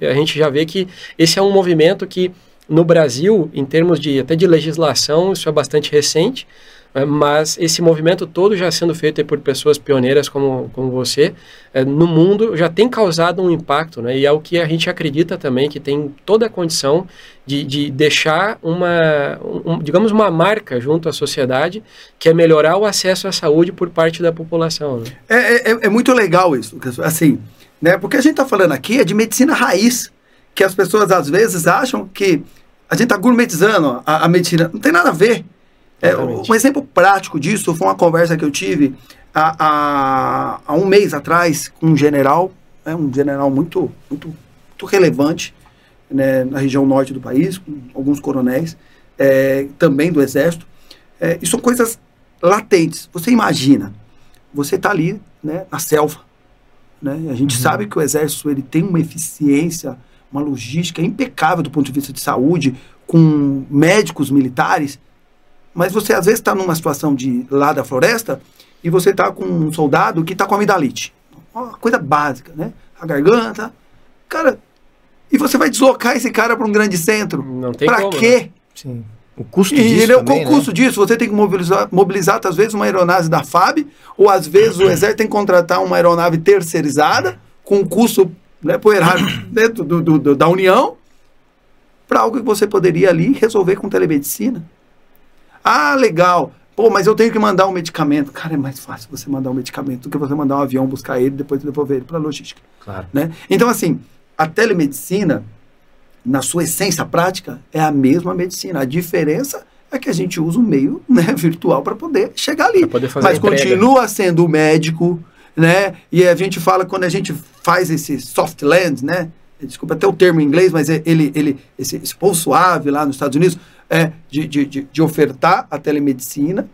Speaker 2: a gente já vê que esse é um movimento que no Brasil, em termos de até de legislação, isso é bastante recente, né, mas esse movimento todo já sendo feito por pessoas pioneiras como, como você, é, no mundo já tem causado um impacto, né? E é o que a gente acredita também, que tem toda a condição de, de deixar uma, um, digamos, uma marca junto à sociedade, que é melhorar o acesso à saúde por parte da população. Né?
Speaker 3: É, é, é muito legal isso, assim, né? Porque a gente está falando aqui é de medicina raiz, que as pessoas às vezes acham que a gente está gourmetizando a, a, medicina. Não tem nada a ver. É, um exemplo prático disso foi uma conversa que eu tive há, há, há um mês atrás com um general, né, um general muito, muito, muito relevante né, na região norte do país, com alguns coronéis, é, também do exército. É, e são coisas latentes. Você imagina, você está ali né, na selva. Né, a gente uhum. sabe que o exército ele tem uma eficiência uma logística impecável do ponto de vista de saúde, com médicos militares, mas você às vezes está numa situação de lá da floresta e você está com um soldado que está com amidalite. Uma coisa básica, né? A garganta. Cara, e você vai deslocar esse cara para um grande centro?
Speaker 2: Não tem
Speaker 3: Para quê? Né? Sim. O custo e disso. Ele, também, o custo né? disso, você tem que mobilizar, mobilizar, às vezes, uma aeronave da FAB, ou às vezes o Exército tem que contratar uma aeronave terceirizada, com um custo né, erário dentro do, do, do, da União, para algo que você poderia ali resolver com telemedicina. Ah, legal. Pô, mas eu tenho que mandar um medicamento. Cara, é mais fácil você mandar um medicamento do que você mandar um avião buscar ele e depois devolver ele para a logística.
Speaker 1: Claro.
Speaker 3: Né? Então, assim, a telemedicina, na sua essência prática, é a mesma medicina. A diferença é que a gente usa um meio né, virtual para poder chegar ali.
Speaker 2: Poder
Speaker 3: mas continua sendo o médico, né? E a gente fala quando a gente faz esse soft land, né? Desculpa até o termo em inglês, mas é ele, ele esse, esse povo suave lá nos Estados Unidos é de, de, de, de ofertar a telemedicina,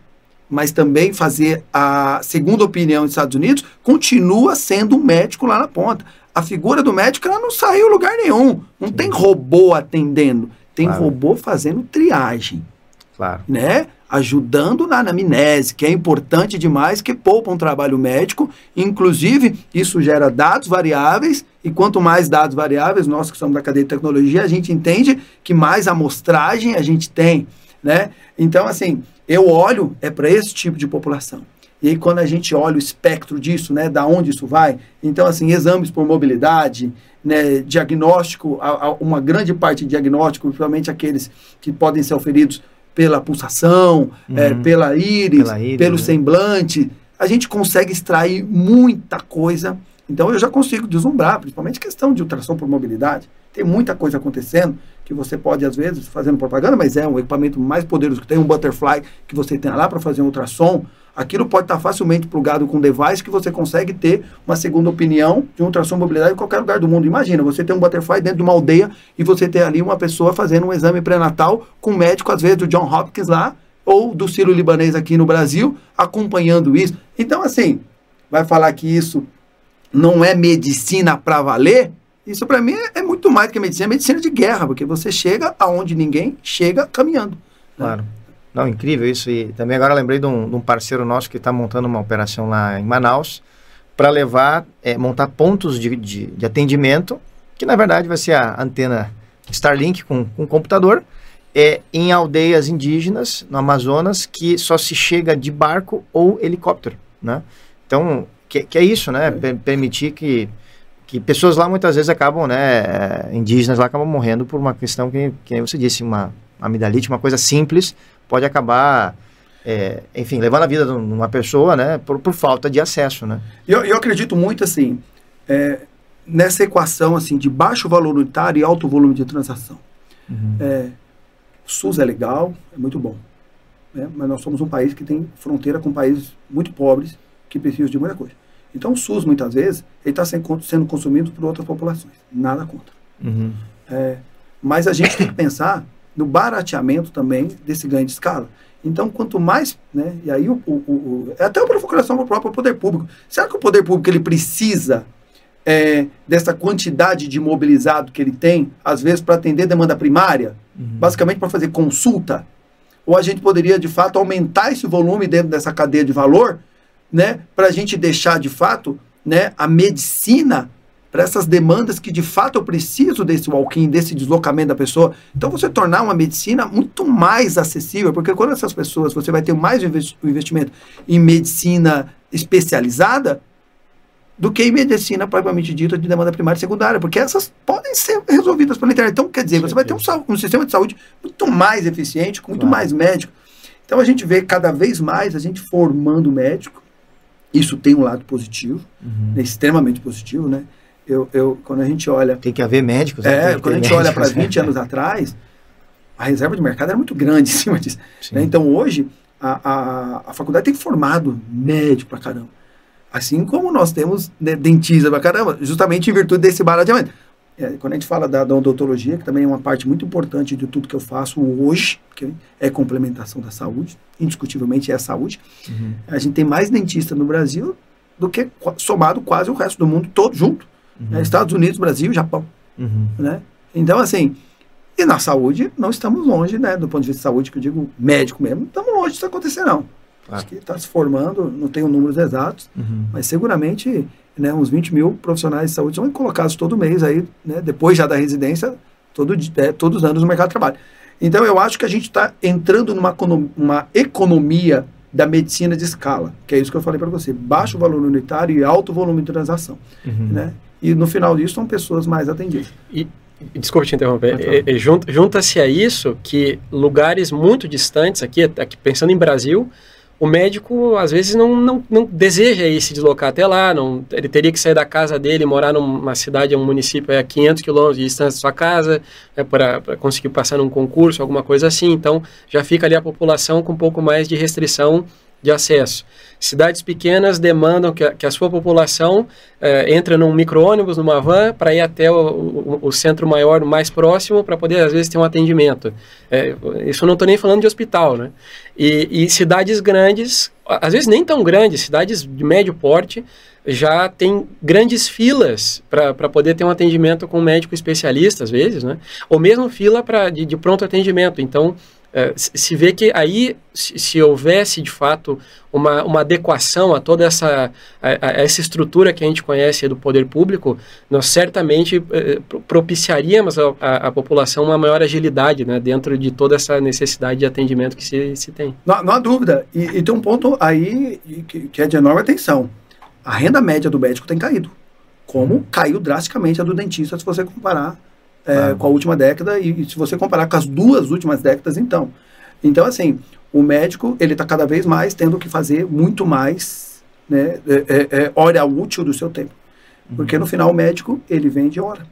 Speaker 3: mas também fazer a segunda opinião nos Estados Unidos, continua sendo um médico lá na ponta. A figura do médico ela não saiu lugar nenhum. Não Sim. tem robô atendendo, tem claro. robô fazendo triagem.
Speaker 1: Claro.
Speaker 3: Né? Ajudando na anamnese, que é importante demais, que poupa um trabalho médico. Inclusive, isso gera dados variáveis, e quanto mais dados variáveis, nós que somos da cadeia de tecnologia, a gente entende que mais amostragem a gente tem. Né? Então, assim, eu olho é para esse tipo de população. E aí, quando a gente olha o espectro disso, né, da onde isso vai, então, assim, exames por mobilidade, né, diagnóstico, a, a, uma grande parte de diagnóstico, principalmente aqueles que podem ser oferidos pela pulsação, uhum. é, pela, íris, pela íris, pelo né? semblante, a gente consegue extrair muita coisa. Então eu já consigo deslumbrar, principalmente questão de ultrassom por mobilidade. Tem muita coisa acontecendo que você pode, às vezes, fazendo propaganda, mas é um equipamento mais poderoso que tem um butterfly que você tem lá para fazer um ultrassom aquilo pode estar facilmente plugado com um device que você consegue ter uma segunda opinião de um ultrassom mobilidade em qualquer lugar do mundo. Imagina, você tem um butterfly dentro de uma aldeia e você tem ali uma pessoa fazendo um exame pré-natal com um médico, às vezes, do John Hopkins lá, ou do Ciro Libanês aqui no Brasil, acompanhando isso. Então, assim, vai falar que isso não é medicina para valer? Isso para mim é, é, muito mais do que medicina, é medicina de guerra, porque você chega aonde ninguém chega caminhando.
Speaker 1: Né? Não, incrível isso. E também agora lembrei de um, de um parceiro nosso que está montando uma operação lá em Manaus para levar, é, montar pontos de, de, de, atendimento, que na verdade vai ser a antena Starlink com, com computador, é, em aldeias indígenas no Amazonas que só se chega de barco ou helicóptero, né? Então, que, que é isso, né? Permitir que, que pessoas lá muitas vezes acabam, né? É, indígenas lá acabam morrendo por uma questão que, que você disse, uma amidalite, uma coisa simples, pode acabar, é, enfim, levando a vida de uma pessoa, né? Por, por falta de acesso, né?
Speaker 3: Eu, eu acredito muito, assim, é, nessa equação, assim, de baixo valor unitário e alto volume de transação. Uhum. É, SUS é legal, é muito bom. Né? Mas nós somos um país que tem fronteira com países muito pobres que precisam de muita coisa. Então o SUS, muitas vezes, ele está sendo consumido por outras populações. Nada contra. Uhum. É, mas a gente tem que pensar no barateamento também desse ganho de escala. Então, quanto mais, né, e aí o, o, o é até uma provocação para o próprio poder público. Será que o poder público ele precisa é, dessa quantidade de mobilizado que ele tem, às vezes para atender demanda primária? uhum. basicamente para fazer consulta, ou a gente poderia de fato aumentar esse volume dentro dessa cadeia de valor, né, para a gente deixar de fato, né, a medicina para essas demandas que de fato eu preciso desse walk-in, desse deslocamento da pessoa. Então você tornar uma medicina muito mais acessível, porque quando essas pessoas você vai ter mais investimento em medicina especializada, do que em medicina propriamente dita de demanda primária e secundária, porque essas podem ser resolvidas pela internet. Então, quer dizer, você vai ter um, um sistema de saúde muito mais eficiente, com muito claro. mais médico. Então, a gente vê cada vez mais a gente formando médico. Isso tem um lado positivo, uhum. né, extremamente positivo, né? Eu, eu, quando a gente olha...
Speaker 1: Tem que haver médicos.
Speaker 3: Né? É, quando a gente médicos, olha para 20 é. anos atrás, a reserva de mercado era muito grande em cima disso. Né? Então, hoje, a, a, a faculdade tem formado médico pra caramba. Assim como nós temos né, dentista pra caramba, justamente em virtude desse barateamento. É, quando a gente fala da, da, odontologia, que também é uma parte muito importante de tudo que eu faço hoje, que é complementação da saúde, indiscutivelmente é a saúde, uhum. a gente tem mais dentista no Brasil do que somado quase o resto do mundo todo junto. Uhum. Né? Estados Unidos, Brasil, Japão. Uhum. Né? Então, assim, e na saúde, não estamos longe, né, do ponto de vista de saúde, que eu digo médico mesmo, não estamos longe disso acontecer, não. Acho que está se formando, não tenho números exatos, uhum. mas seguramente né, uns 20 mil profissionais de saúde são colocados todo mês aí, né, depois já da residência, todo, é, todos os anos no mercado de trabalho. Então eu acho que a gente está entrando numa uma economia da medicina de escala, que é isso que eu falei para você, baixo valor unitário e alto volume de transação, uhum. né? E no final disso são pessoas mais atendidas.
Speaker 2: E, desculpa te interromper, é, é, junta-se a isso que lugares muito distantes, aqui, aqui pensando em Brasil, o médico às vezes não, não, não deseja ir se deslocar até lá, não, ele teria que sair da casa dele, morar numa cidade, um município a 500 quilômetros de distância da sua casa, né, para conseguir passar num concurso, alguma coisa assim. Então já fica ali a população com um pouco mais de restrição de acesso. Cidades pequenas demandam que a, que a sua população eh, entre num micro-ônibus, numa van, para ir até o, o, o, centro maior, mais próximo, para poder, às vezes, ter um atendimento. É, isso não estou nem falando de hospital, né? E, e, cidades grandes, às vezes nem tão grandes, cidades de médio porte, já tem grandes filas para poder ter um atendimento com um médico especialista, às vezes, né? Ou mesmo fila pra, de, de pronto atendimento. Então, é, se vê que aí, se, se, houvesse de fato uma, uma adequação a toda essa, a, a essa estrutura que a gente conhece do poder público, nós certamente eh, propiciaríamos à população uma maior agilidade né, dentro de toda essa necessidade de atendimento que se, se tem.
Speaker 3: Não, não há dúvida. E, e, tem um ponto aí que, que é de enorme atenção. A renda média do médico tem caído, como caiu drasticamente a do dentista, se você comparar é, com a última década e, e, se você comparar com as duas últimas décadas, então. Então, assim, o médico, ele está cada vez mais tendo que fazer muito mais né, é, é, é hora útil do seu tempo. Uhum. Porque no final o médico, ele vende hora.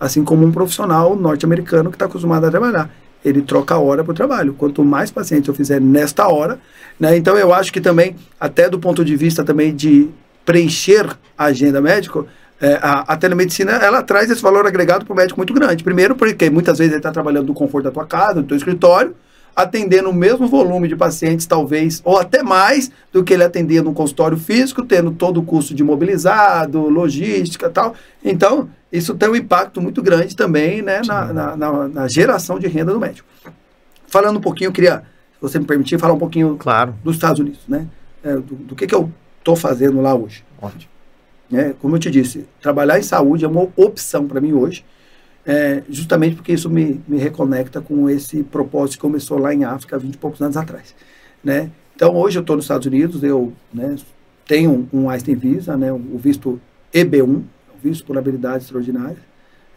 Speaker 3: Assim como um profissional norte-americano que está acostumado a trabalhar. Ele troca a hora para o trabalho. Quanto mais pacientes eu fizer nesta hora, né, então eu acho que também, até do ponto de vista também de preencher a agenda médica, é, a, a, telemedicina ela traz esse valor agregado para o médico muito grande. Primeiro, porque muitas vezes ele está trabalhando no conforto da tua casa, do teu escritório, atendendo o mesmo volume de pacientes, talvez, ou até mais do que ele atendia no consultório físico, tendo todo o custo de mobilizado, logística tal. Então, isso tem um impacto muito grande também né, na, na, na, na, geração de renda do médico. Falando um pouquinho, eu queria, se você me permitir, falar um pouquinho
Speaker 1: claro.
Speaker 3: dos Estados Unidos, né? É, do, do que, que eu estou fazendo lá hoje.
Speaker 1: Ótimo.
Speaker 3: É, como eu te disse, trabalhar em saúde é uma opção para mim hoje, é, justamente porque isso me, me reconecta com esse propósito que começou lá em África 20 e poucos anos atrás. Né? Então, hoje eu estou nos Estados Unidos, eu né, tenho um Einstein Visa, né, o visto EB1, visto por habilidade extraordinária,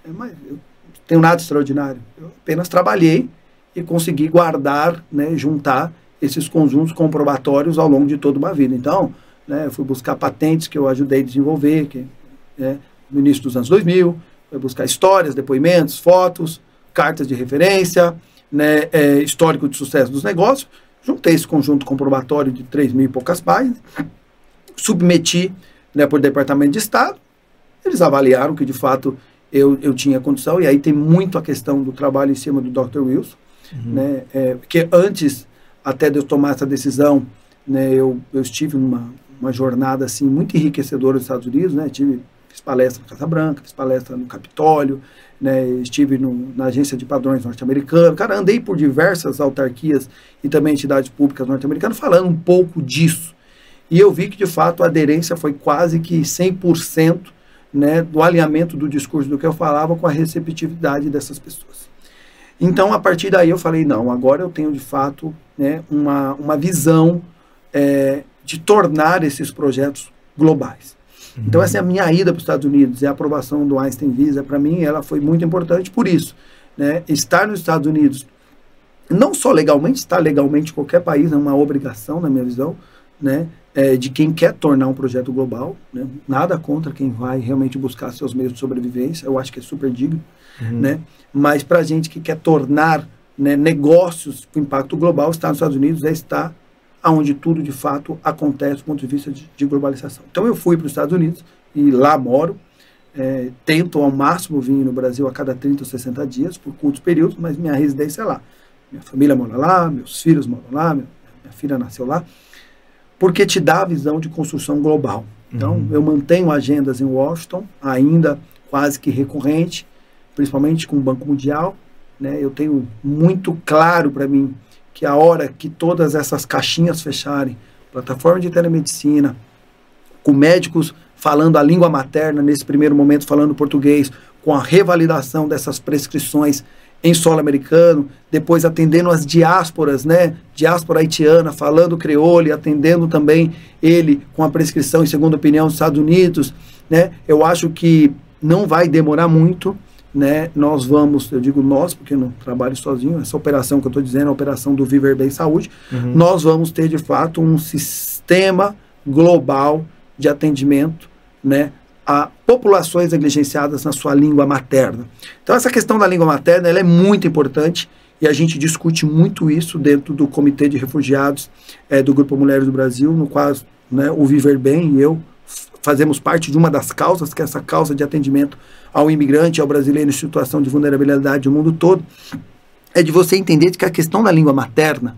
Speaker 3: é, mas eu tenho nada extraordinário. Eu apenas trabalhei e consegui guardar, né, juntar esses conjuntos comprobatórios ao longo de toda uma vida. Então, né, eu fui buscar patentes que eu ajudei a desenvolver, que, né, no início dos anos 2000, fui buscar histórias, depoimentos, fotos, cartas de referência, né, é, histórico de sucesso dos negócios, juntei esse conjunto comprobatório de 3 mil e poucas páginas, submeti né, por Departamento de Estado, eles avaliaram que de fato eu, eu tinha condição, e aí tem muito a questão do trabalho em cima do Dr. Wilson, uhum. né, é, porque antes até de eu tomar essa decisão, né, eu, eu estive numa uma jornada assim muito enriquecedora nos Estados Unidos, né, tive fiz palestra na Casa Branca, fiz palestra no Capitólio, né, estive no, na agência de padrões norte-americano, cara, andei por diversas autarquias e também entidades públicas norte-americanas falando um pouco disso. E eu vi que, de fato, a aderência foi quase que 100% né, do alinhamento do discurso do que eu falava com a receptividade dessas pessoas. Então, a partir daí, eu falei: não, agora eu tenho de fato né, uma, uma visão é, de tornar esses projetos globais. Uhum. Então, essa é a minha ida para os Estados Unidos e a aprovação do Einstein Visa, para mim, ela foi muito importante por isso. Né, estar nos Estados Unidos, não só legalmente, estar legalmente em qualquer país é uma obrigação, na minha visão, né, é, de quem quer tornar um projeto global. Né? Nada contra quem vai realmente buscar seus meios de sobrevivência, eu acho que é super digno. Uhum. Né? Mas para a gente que quer tornar né, negócios com impacto global, estar nos Estados Unidos é estar onde tudo de fato acontece do ponto de vista de, de globalização. Então eu fui para os Estados Unidos e lá moro. É, tento ao máximo vir no Brasil a cada 30 ou 60 dias, por curtos períodos, mas minha residência é lá. Minha família mora lá, meus filhos moram lá, minha, minha filha nasceu lá porque te dá a visão de construção global. Então, uhum. eu mantenho agendas em Washington, ainda quase que recorrente, principalmente com o Banco Mundial. Né? Eu tenho muito claro para mim que a hora que todas essas caixinhas fecharem, plataforma de telemedicina, com médicos falando a língua materna, nesse primeiro momento falando português, com a revalidação dessas prescrições em solo americano, depois atendendo as diásporas, né? Diáspora haitiana, falando creole, atendendo também ele com a prescrição em segunda opinião dos Estados Unidos, né? Eu acho que não vai demorar muito, né? Nós vamos, eu digo nós, porque eu não trabalho sozinho, essa operação que eu estou dizendo, a operação do Viver Bem Saúde, uhum. nós vamos ter de fato um sistema global de atendimento, né? a populações negligenciadas na sua língua materna. Então essa questão da língua materna ela é muito importante e a gente discute muito isso dentro do Comitê de Refugiados é, do Grupo Mulheres do Brasil, no qual né, o Viver Bem e eu fazemos parte de uma das causas, que é essa causa de atendimento ao imigrante, ao brasileiro em situação de vulnerabilidade no mundo todo, é de você entender que a questão da língua materna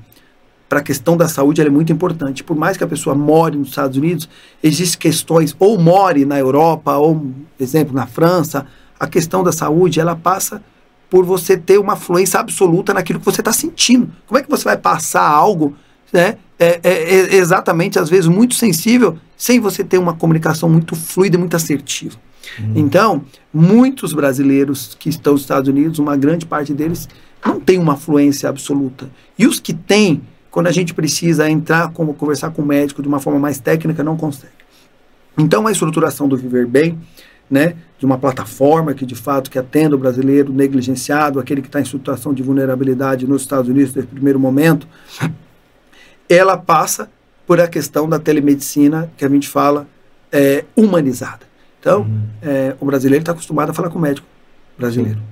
Speaker 3: para a questão da saúde é muito importante. Por mais que a pessoa more nos Estados Unidos, existem questões, ou more na Europa, ou, exemplo, na França, a questão da saúde, ela passa por você ter uma fluência absoluta naquilo que você está sentindo. Como é que você vai passar algo, né, é, é, é exatamente, às vezes, muito sensível, sem você ter uma comunicação muito fluida e muito assertiva? Hum. Então, muitos brasileiros que estão nos Estados Unidos, uma grande parte deles, não tem uma fluência absoluta. E os que têm, quando a gente precisa entrar, como conversar com o médico de uma forma mais técnica, não consegue. Então, a estruturação do Viver Bem, né, de uma plataforma que de fato que atenda o brasileiro negligenciado, aquele que está em situação de vulnerabilidade nos Estados Unidos nesse primeiro momento, ela passa por a questão da telemedicina que a gente fala é, humanizada. Então, uhum. é, o brasileiro está acostumado a falar com o médico brasileiro. Sim.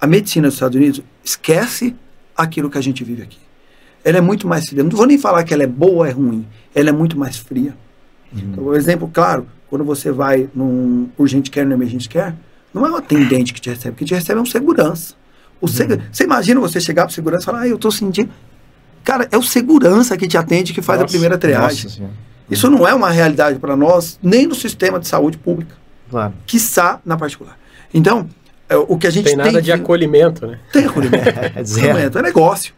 Speaker 3: A medicina dos Estados Unidos esquece aquilo que a gente vive aqui ela é muito mais fria. Não vou nem falar que ela é boa ou é ruim, ela é muito mais fria. Uhum. Então, um exemplo claro, quando você vai num urgente care, no emergente care, não é um atendente que te recebe, que te recebe é um segurança. O uhum. seg você imagina você chegar para o segurança e falar, ah, eu estou sentindo... Cara, é o segurança que te atende que faz nossa, a primeira triagem. Isso não é uma realidade para nós, nem no sistema de saúde pública. Claro. Quiçá na particular. Então, é, o que a gente
Speaker 2: tem... nada
Speaker 3: tem
Speaker 2: de acolhimento, né?
Speaker 3: Tem acolhimento. é, é negócio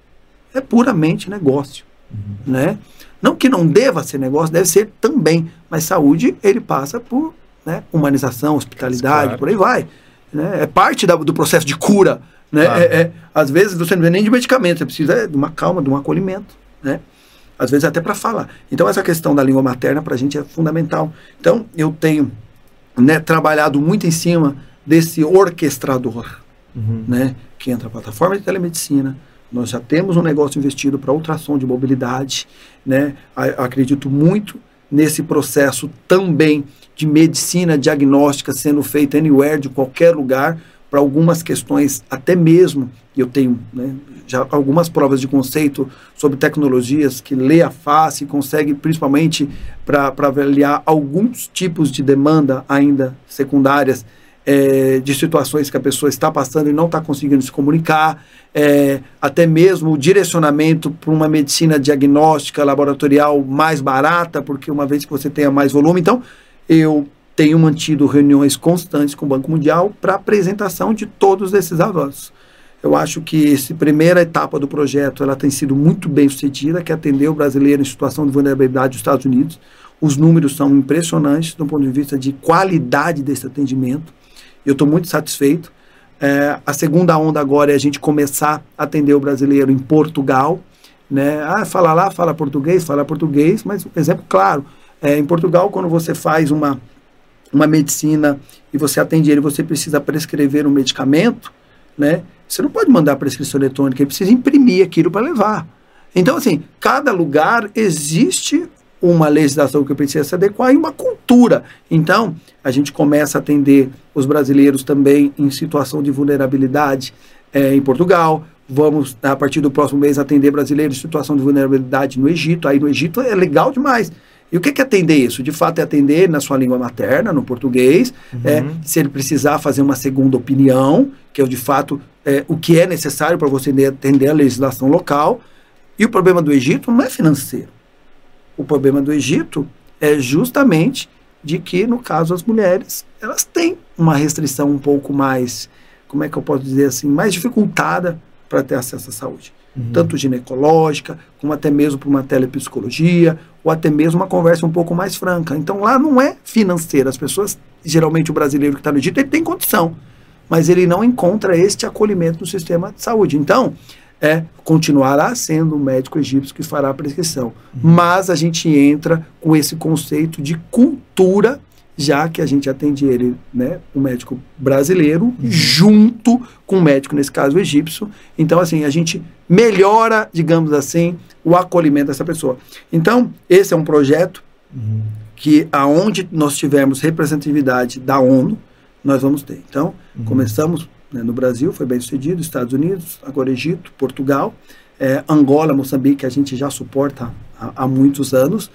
Speaker 3: é puramente negócio. Uhum. Né? Não que não deva ser negócio, deve ser também. Mas saúde, ele passa por né, humanização, hospitalidade, claro. por aí vai. Né? É parte da, do processo de cura. Né? Claro. É, é, às vezes você não vê nem de medicamento, você precisa de uma calma, de um acolhimento. Né? Às vezes até para falar. Então essa questão da língua materna para a gente é fundamental. Então eu tenho né, trabalhado muito em cima desse orquestrador, uhum. né, que entra a plataforma de telemedicina, nós já temos um negócio investido para ultrassom de mobilidade, né? acredito muito nesse processo também de medicina diagnóstica sendo feita anywhere, de qualquer lugar, para algumas questões, até mesmo, eu tenho né, já algumas provas de conceito sobre tecnologias que lê a face e consegue, principalmente para avaliar alguns tipos de demanda ainda secundárias, é, de situações que a pessoa está passando e não está conseguindo se comunicar, é, até mesmo o direcionamento para uma medicina diagnóstica laboratorial mais barata, porque uma vez que você tenha mais volume, então eu tenho mantido reuniões constantes com o Banco Mundial para apresentação de todos esses avanços. Eu acho que essa primeira etapa do projeto ela tem sido muito bem sucedida, que atendeu o brasileiro em situação de vulnerabilidade dos Estados Unidos. Os números são impressionantes do ponto de vista de qualidade desse atendimento. Eu estou muito satisfeito. É, a segunda onda agora é a gente começar a atender o brasileiro em Portugal. Né? Ah, fala lá, fala português, fala português, mas um exemplo claro. É, em Portugal, quando você faz uma, uma medicina e você atende ele, você precisa prescrever um medicamento, né? Você não pode mandar a prescrição eletrônica, ele precisa imprimir aquilo para levar. Então, assim, cada lugar existe uma legislação que precisa se adequar e uma cultura. Então, a gente começa a atender os brasileiros também em situação de vulnerabilidade é, em Portugal. Vamos, a partir do próximo mês, atender brasileiros em situação de vulnerabilidade no Egito. Aí no Egito é legal demais. E o que é atender isso? De fato, é atender na sua língua materna, no português. Uhum. É, se ele precisar fazer uma segunda opinião, que é de fato é, o que é necessário para você atender a legislação local. E o problema do Egito não é financeiro o problema do Egito é justamente de que, no caso, as mulheres, elas têm uma restrição um pouco mais, como é que eu posso dizer assim, mais dificultada para ter acesso à saúde. Uhum. Tanto ginecológica, como até mesmo para uma telepsicologia, ou até mesmo uma conversa um pouco mais franca. Então lá não é financeira. As pessoas, geralmente o brasileiro que está no Egito, ele tem condição, mas ele não encontra este acolhimento no sistema de saúde. Então, é continuará sendo o médico egípcio que fará a prescrição. Uhum. Mas a gente entra com esse conceito de cultura, já que a gente atende ele, né, o médico brasileiro, uhum. junto com o médico, nesse caso, egípcio. Então, assim, a gente melhora, digamos assim, o acolhimento dessa pessoa. Então, esse é um projeto uhum. que, aonde nós tivermos representatividade da ONU, nós vamos ter. Então, uhum. começamos né, no Brasil, foi bem sucedido, Estados Unidos, agora Egito, Portugal, é, Angola, Moçambique, a gente já suporta há, há, muitos anos,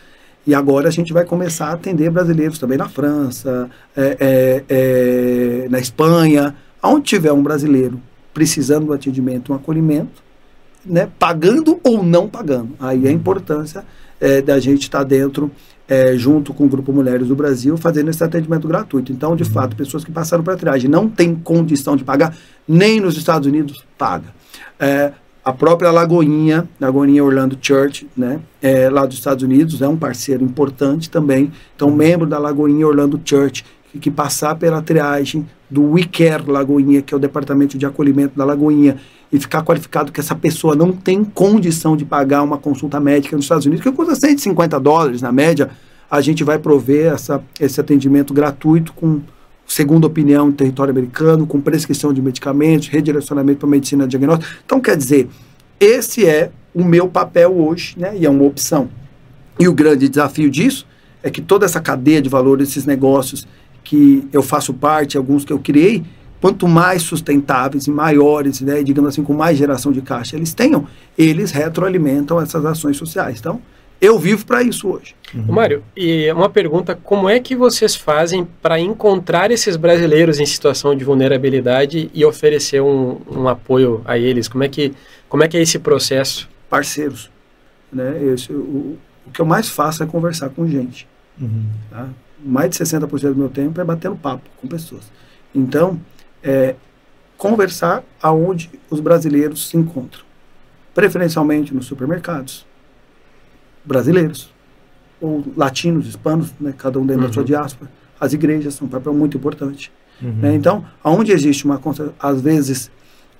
Speaker 3: e agora a gente vai começar a atender brasileiros também na França, é, é, na Espanha, aonde tiver um brasileiro precisando do atendimento, um acolhimento, né, pagando ou não pagando. Aí a importância é, da gente estar tá dentro é, junto com o Grupo Mulheres do Brasil, fazendo esse atendimento gratuito. Então, de uhum. fato, pessoas que passaram para a triagem não têm condição de pagar, nem nos Estados Unidos paga. É, a própria Lagoinha, Lagoinha Orlando Church, né, é, lá dos Estados Unidos, é um parceiro importante também. Então, uhum. membro da Lagoinha Orlando Church, que, passar pela triagem do WeCare Lagoinha, que é o departamento de acolhimento da Lagoinha, e ficar qualificado que essa pessoa não tem condição de pagar uma consulta médica nos Estados Unidos, que custa 150 dólares na média, a gente vai prover essa, esse atendimento gratuito com segunda opinião em território americano, com prescrição de medicamentos, redirecionamento para medicina diagnóstica. Então, quer dizer, esse é o meu papel hoje, né? E é uma opção. E o grande desafio disso é que toda essa cadeia de valor desses negócios que eu faço parte, alguns que eu criei, quanto mais sustentáveis e maiores, né, digamos assim, com mais geração de caixa eles tenham, eles retroalimentam essas ações sociais. Então, eu vivo para isso hoje.
Speaker 2: Uhum. Mário, e uma pergunta: como é que vocês fazem para encontrar esses brasileiros em situação de vulnerabilidade e oferecer um, um, apoio a eles? Como é que, como é, que é esse processo?
Speaker 3: Parceiros. Né? Esse, o, o que eu mais faço é conversar com gente. Uhum. Tá? Mais de 60% do meu tempo é batendo papo com pessoas. Então, é, conversar aonde os brasileiros se encontram, preferencialmente nos supermercados, brasileiros, ou latinos, hispanos, né, cada um dentro uhum. da sua uhum. diáspora. As igrejas são um papel muito importante. Uhum. Né? Então, aonde existe uma às vezes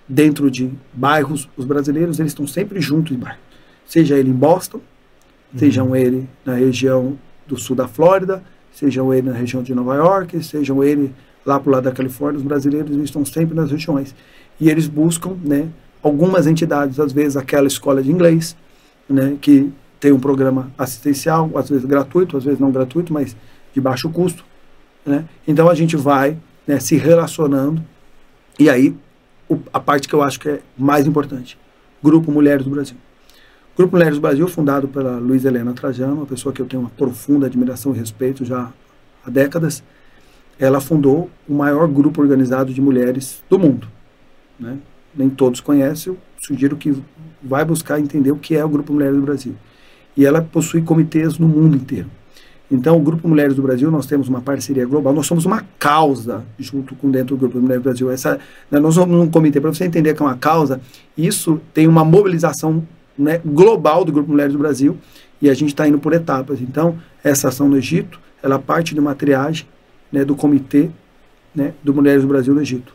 Speaker 3: dentro de bairros, os brasileiros eles estão sempre juntos em bairro, seja ele em Boston, uhum. sejam ele na região do sul da Flórida, sejam ele na região de Nova York, sejam ele lá para o lado da Califórnia, os brasileiros estão sempre nas regiões e eles buscam, né, algumas entidades, às vezes aquela escola de inglês, né, que tem um programa assistencial, às vezes gratuito, às vezes não gratuito, mas de baixo custo, né? Então a gente vai né, se relacionando e aí o, a parte que eu acho que é mais importante, Grupo Mulheres do Brasil. Grupo Mulheres do Brasil, fundado pela Luiz Helena Trajano, uma pessoa que eu tenho uma profunda admiração e respeito já há décadas, ela fundou o maior grupo organizado de mulheres do mundo. Né? Nem todos conhecem, eu sugiro que vai buscar entender o que é o Grupo Mulheres do Brasil. E ela possui comitês no mundo inteiro. Então, o Grupo Mulheres do Brasil, nós temos uma parceria global, nós somos uma causa junto com dentro do Grupo Mulheres do Brasil. Essa, né, nós somos um comitê, para você entender que é uma causa, isso tem uma mobilização né, global do Grupo Mulheres do Brasil e a gente está indo por etapas. Então, essa ação no Egito, ela parte de uma triagem né, do comitê né, do Mulheres do Brasil no Egito.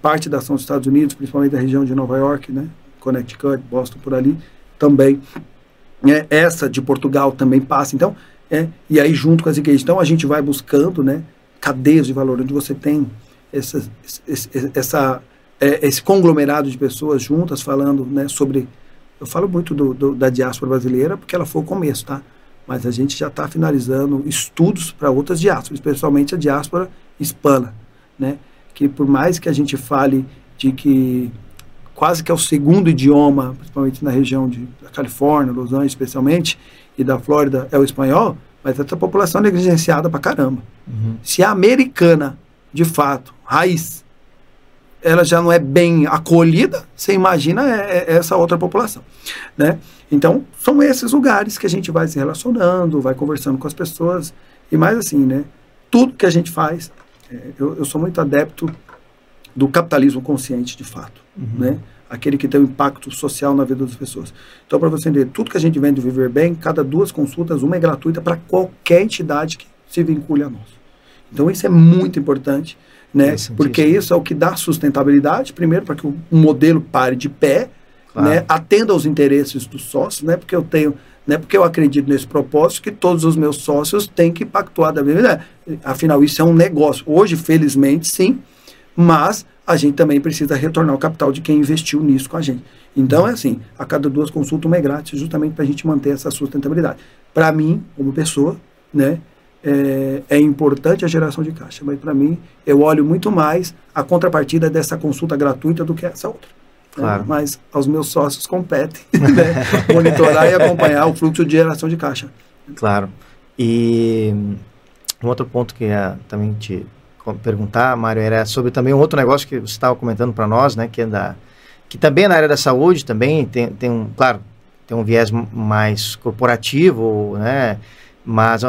Speaker 3: Parte da ação dos Estados Unidos, principalmente da região de Nova York, né, Connecticut, Boston, por ali, também. É, essa de Portugal também passa. Então, é, e aí junto com as igrejas. Então, a gente vai buscando né, cadeias de valor, onde você tem essa, essa, é, esse conglomerado de pessoas juntas falando né, sobre eu falo muito do, do, da diáspora brasileira porque ela foi o começo, tá? Mas a gente já está finalizando estudos para outras diásporas, especialmente a diáspora hispana, né? Que por mais que a gente fale de que quase que é o segundo idioma, principalmente na região de, da Califórnia, Los Angeles especialmente, e da Flórida é o espanhol, mas essa população é negligenciada para caramba. Uhum. Se a americana, de fato, raiz, ela já não é bem acolhida, você imagina é, é essa outra população, né? Então, são esses lugares que a gente vai se relacionando, vai conversando com as pessoas, e mais assim, né? Tudo que a gente faz, é, eu, eu, sou muito adepto do capitalismo consciente, de fato, uhum. né? Aquele que tem um impacto social na vida das pessoas. Então, para você entender, tudo que a gente vende Viver Bem, cada duas consultas, uma é gratuita para qualquer entidade que se vincule a nós. Então, isso é muito importante né? Porque isso é o que dá sustentabilidade, primeiro, para que o modelo pare de pé, claro. né? atenda aos interesses dos sócios, né? porque eu tenho, né? porque eu acredito nesse propósito que todos os meus sócios têm que pactuar da mesma maneira. Afinal, isso é um negócio. Hoje, felizmente, sim, mas a gente também precisa retornar o capital de quem investiu nisso com a gente. Então, é assim, a cada duas consultas, uma é grátis, justamente para a gente manter essa sustentabilidade. Para mim, como pessoa, né, é, é, importante a geração de caixa, mas para mim eu olho muito mais a contrapartida dessa consulta gratuita do que essa outra. Né? Claro. Né? Mas aos meus sócios competem né? monitorar e acompanhar o fluxo de geração de caixa.
Speaker 1: Claro. E um outro ponto que ia também te perguntar, Mário, era sobre também um outro negócio que você estava comentando para nós, né, que é da que também é na área da saúde também tem, tem um, claro, tem um viés mais corporativo, né, mas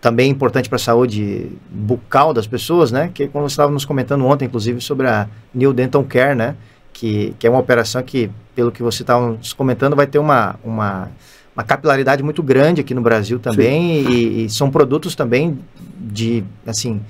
Speaker 1: também é importante para a saúde bucal das pessoas, né? Que como você estava nos comentando ontem, inclusive, sobre a New Dental Care, né? Que, que é uma operação que, pelo que você estava nos comentando, vai ter uma, uma, uma capilaridade muito grande aqui no Brasil também e, e, são produtos também de, assim,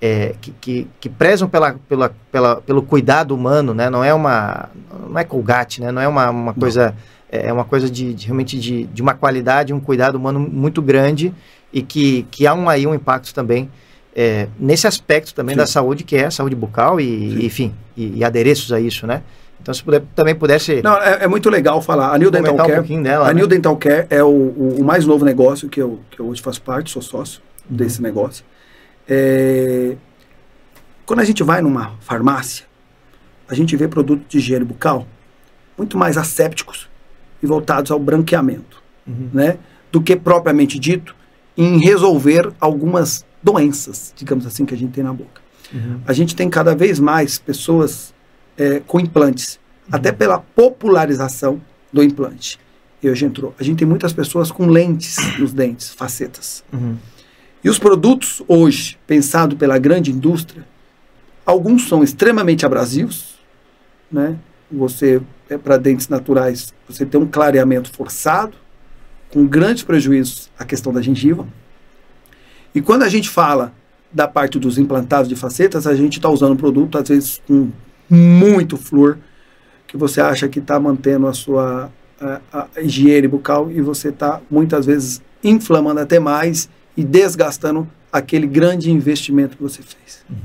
Speaker 1: é, que, que, que, prezam pela, pela, pela, pelo cuidado humano, né? Não é uma, não é colgate, né? Não é uma, uma coisa... Não é, é uma coisa de, de realmente de, de, uma qualidade, um cuidado humano muito grande e que, que há um, aí um impacto também é, nesse aspecto também Sim. da saúde, que é a saúde bucal e, e enfim, e, e, adereços a isso, né? Então, se puder, também pudesse...
Speaker 3: Não, é, é muito legal falar. A New Dental Care, um dela, a né? New Dental Care é o, o, o, mais novo negócio que eu, que eu hoje faço parte, sou sócio uhum. desse negócio. É, quando a gente vai numa farmácia, a gente vê produtos de higiene bucal muito mais assépticos e voltados ao branqueamento, uhum. né? Do que propriamente dito em resolver algumas doenças, digamos assim, que a gente tem na boca. Uhum. A gente tem cada vez mais pessoas é, com implantes, uhum. até pela popularização do implante. E hoje entrou. A gente tem muitas pessoas com lentes nos dentes, facetas. Uhum. E os produtos hoje, pensado pela grande indústria, alguns são extremamente abrasivos, né? Você é para dentes naturais, você tem um clareamento forçado, com grandes prejuízos a questão da gengiva. E quando a gente fala da parte dos implantados de facetas, a gente está usando um produto, às vezes, com muito flúor, que você acha que está mantendo a sua a, a higiene bucal e você está, muitas vezes, inflamando até mais e desgastando aquele grande investimento que você fez. Uhum.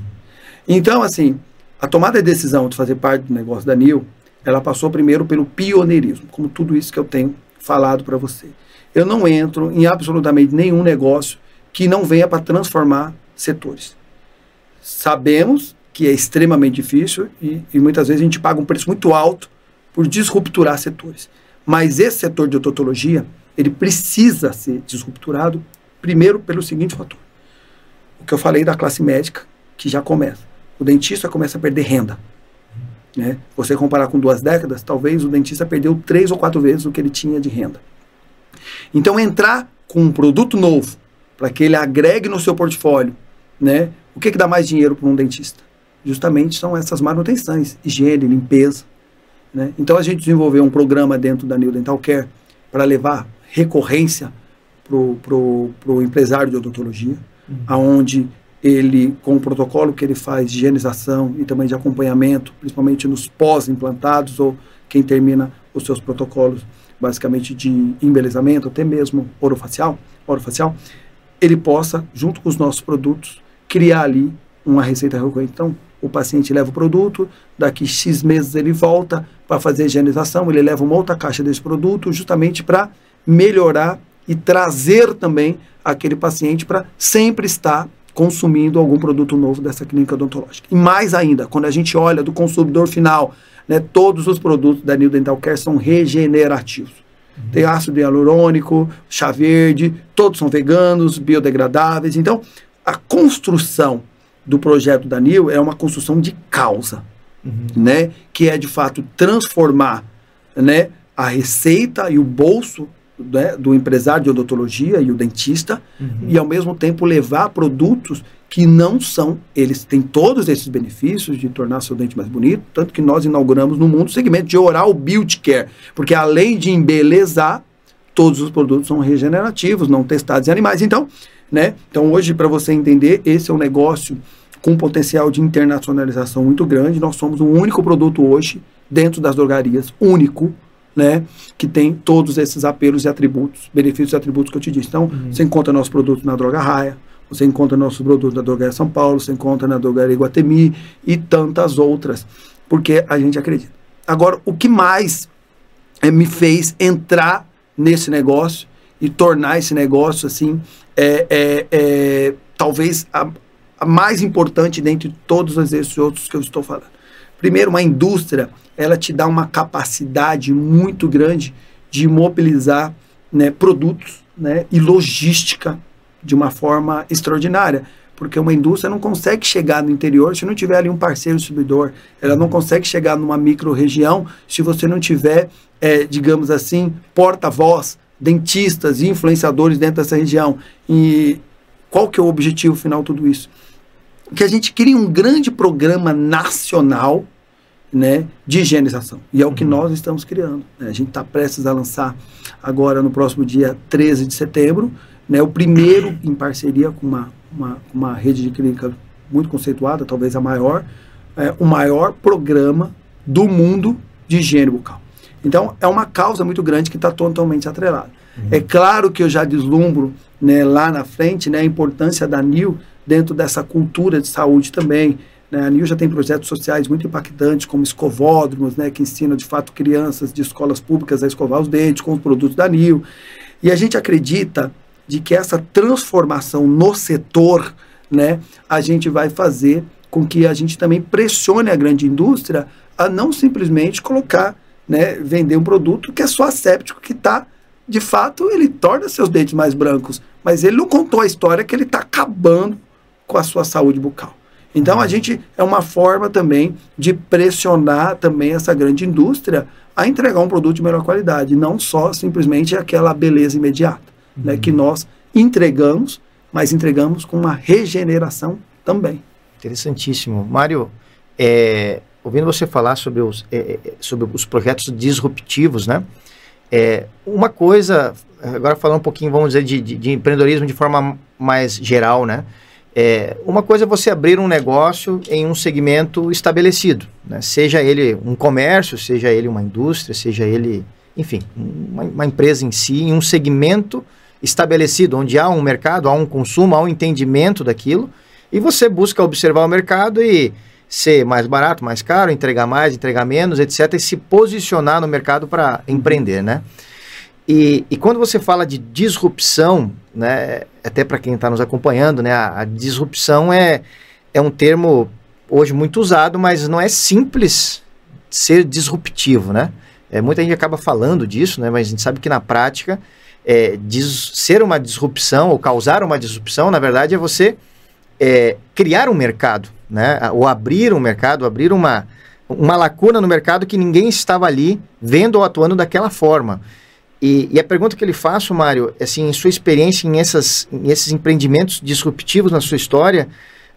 Speaker 3: Então, assim, a tomada de decisão de fazer parte do negócio da NIL, ela passou primeiro pelo pioneirismo, como tudo isso que eu tenho falado para você. Eu não entro em absolutamente nenhum negócio que não venha para transformar setores. Sabemos que é extremamente difícil e, e, muitas vezes a gente paga um preço muito alto por disrupturar setores. Mas esse setor de odontologia, ele precisa ser disrupturado primeiro pelo seguinte fator. O que eu falei da classe médica, que já começa. O dentista começa a perder renda. Né? Você comparar com duas décadas, talvez o dentista perdeu três ou quatro vezes o que ele tinha de renda. Então, entrar com um produto novo, para que ele agregue no seu portfólio, né? O que, que dá mais dinheiro para um dentista? Justamente são essas manutenções, higiene, limpeza. Né? Então a gente desenvolveu um programa dentro da New Dental Care para levar recorrência para o empresário de odontologia, uhum. aonde ele, com o protocolo que ele faz de higienização e também de acompanhamento, principalmente nos pós-implantados ou quem termina os seus protocolos basicamente de embelezamento, até mesmo orofacial, orofacial ele possa, junto com os nossos produtos, criar ali uma receita recorrente. Então, o paciente leva o produto, daqui X meses ele volta para fazer a higienização, ele leva uma outra caixa desse produto, justamente para melhorar e trazer também aquele paciente para sempre estar consumindo algum produto novo dessa clínica odontológica. E mais ainda, quando a gente olha do consumidor final, né, todos os produtos da New Dental Care são regenerativos. Uhum. Tem ácido hialurônico, chá verde, todos são veganos, biodegradáveis. Então, a construção do projeto da NIL é uma construção de causa, uhum. né? Que é, de fato, transformar né, a receita e o bolso né, do empresário de odontologia e o dentista uhum. e, ao mesmo tempo, levar produtos que não são, eles têm todos esses benefícios de tornar seu dente mais bonito, tanto que nós inauguramos no mundo o segmento de oral beauty care, porque além de embelezar, todos os produtos são regenerativos, não testados em animais. Então, né? Então, hoje, para você entender, esse é um negócio com potencial de internacionalização muito grande. Nós somos o único produto hoje dentro das drogarias, único, né, que tem todos esses apelos e atributos, benefícios e atributos que eu te disse. Então, uhum. você encontra nossos produtos na Droga Raia, você encontra nossos produtos na Drogaria São Paulo, você encontra na Drogaria Guatemi e tantas outras, porque a gente acredita. Agora, o que mais é, me fez entrar nesse negócio e tornar esse negócio assim, é, é, é talvez a, a, mais importante dentre todos esses outros que eu estou falando. Primeiro, uma indústria, ela te dá uma capacidade muito grande de mobilizar né, produtos né, e logística de uma forma extraordinária. Porque uma indústria não consegue chegar no interior se não tiver ali um parceiro distribuidor. Ela não consegue chegar numa micro-região se você não tiver, é, digamos assim, porta-voz, dentistas e influenciadores dentro dessa região. E qual que é o objetivo final de tudo isso? Que a gente crie um grande programa nacional né, de higienização. E é o que uhum. nós estamos criando. Né? A gente está prestes a lançar agora no próximo dia 13 de setembro né, o primeiro em parceria com uma, uma, uma rede de clínica muito conceituada, talvez a maior, é, o maior programa do mundo de higiene bucal. Então, é uma causa muito grande que está totalmente atrelada. Uhum. É claro que eu já deslumbro né, lá na frente né, a importância da NIL dentro dessa cultura de saúde também. Né? A NIL já tem projetos sociais muito impactantes, como escovódromos, né, que ensinam de fato crianças de escolas públicas a escovar os dentes com os produtos da NIL. E a gente acredita de que essa transformação no setor, né, a gente vai fazer com que a gente também pressione a grande indústria a não simplesmente colocar, né, vender um produto que é só asséptico, que está, de fato, ele torna seus dentes mais brancos, mas ele não contou a história que ele está acabando com a sua saúde bucal. Então a gente é uma forma também de pressionar também essa grande indústria a entregar um produto de melhor qualidade, não só simplesmente aquela beleza imediata né, que nós entregamos, mas entregamos com uma regeneração também.
Speaker 1: Interessantíssimo. Mário, é, ouvindo você falar sobre os, é, é sobre os projetos disruptivos, né? É, uma coisa agora falando um pouquinho, vamos dizer, de, de, de empreendedorismo de forma mais geral, né? É, uma coisa é você abrir um negócio em um segmento estabelecido, né? seja ele um comércio, seja ele uma indústria, seja ele, enfim, uma, uma, empresa em si, em um segmento estabelecido, onde há um mercado, há um consumo, há um entendimento daquilo, e você busca observar o mercado e ser mais barato, mais caro, entregar mais, entregar menos, etc., e se posicionar no mercado para empreender, né? E, e, quando você fala de disrupção, né, até para quem está nos acompanhando, né, a, a, disrupção é, é um termo hoje muito usado, mas não é simples ser disruptivo, né? É, muita gente acaba falando disso, né, mas a gente sabe que na prática é, dis, ser uma disrupção ou causar uma disrupção, na verdade, é você é, criar um mercado, né, ou abrir um mercado, abrir uma, uma lacuna no mercado que ninguém estava ali vendo ou atuando daquela forma. E, e, a pergunta que ele faço, Mário, é assim, em sua experiência em, essas, em esses empreendimentos disruptivos na sua história,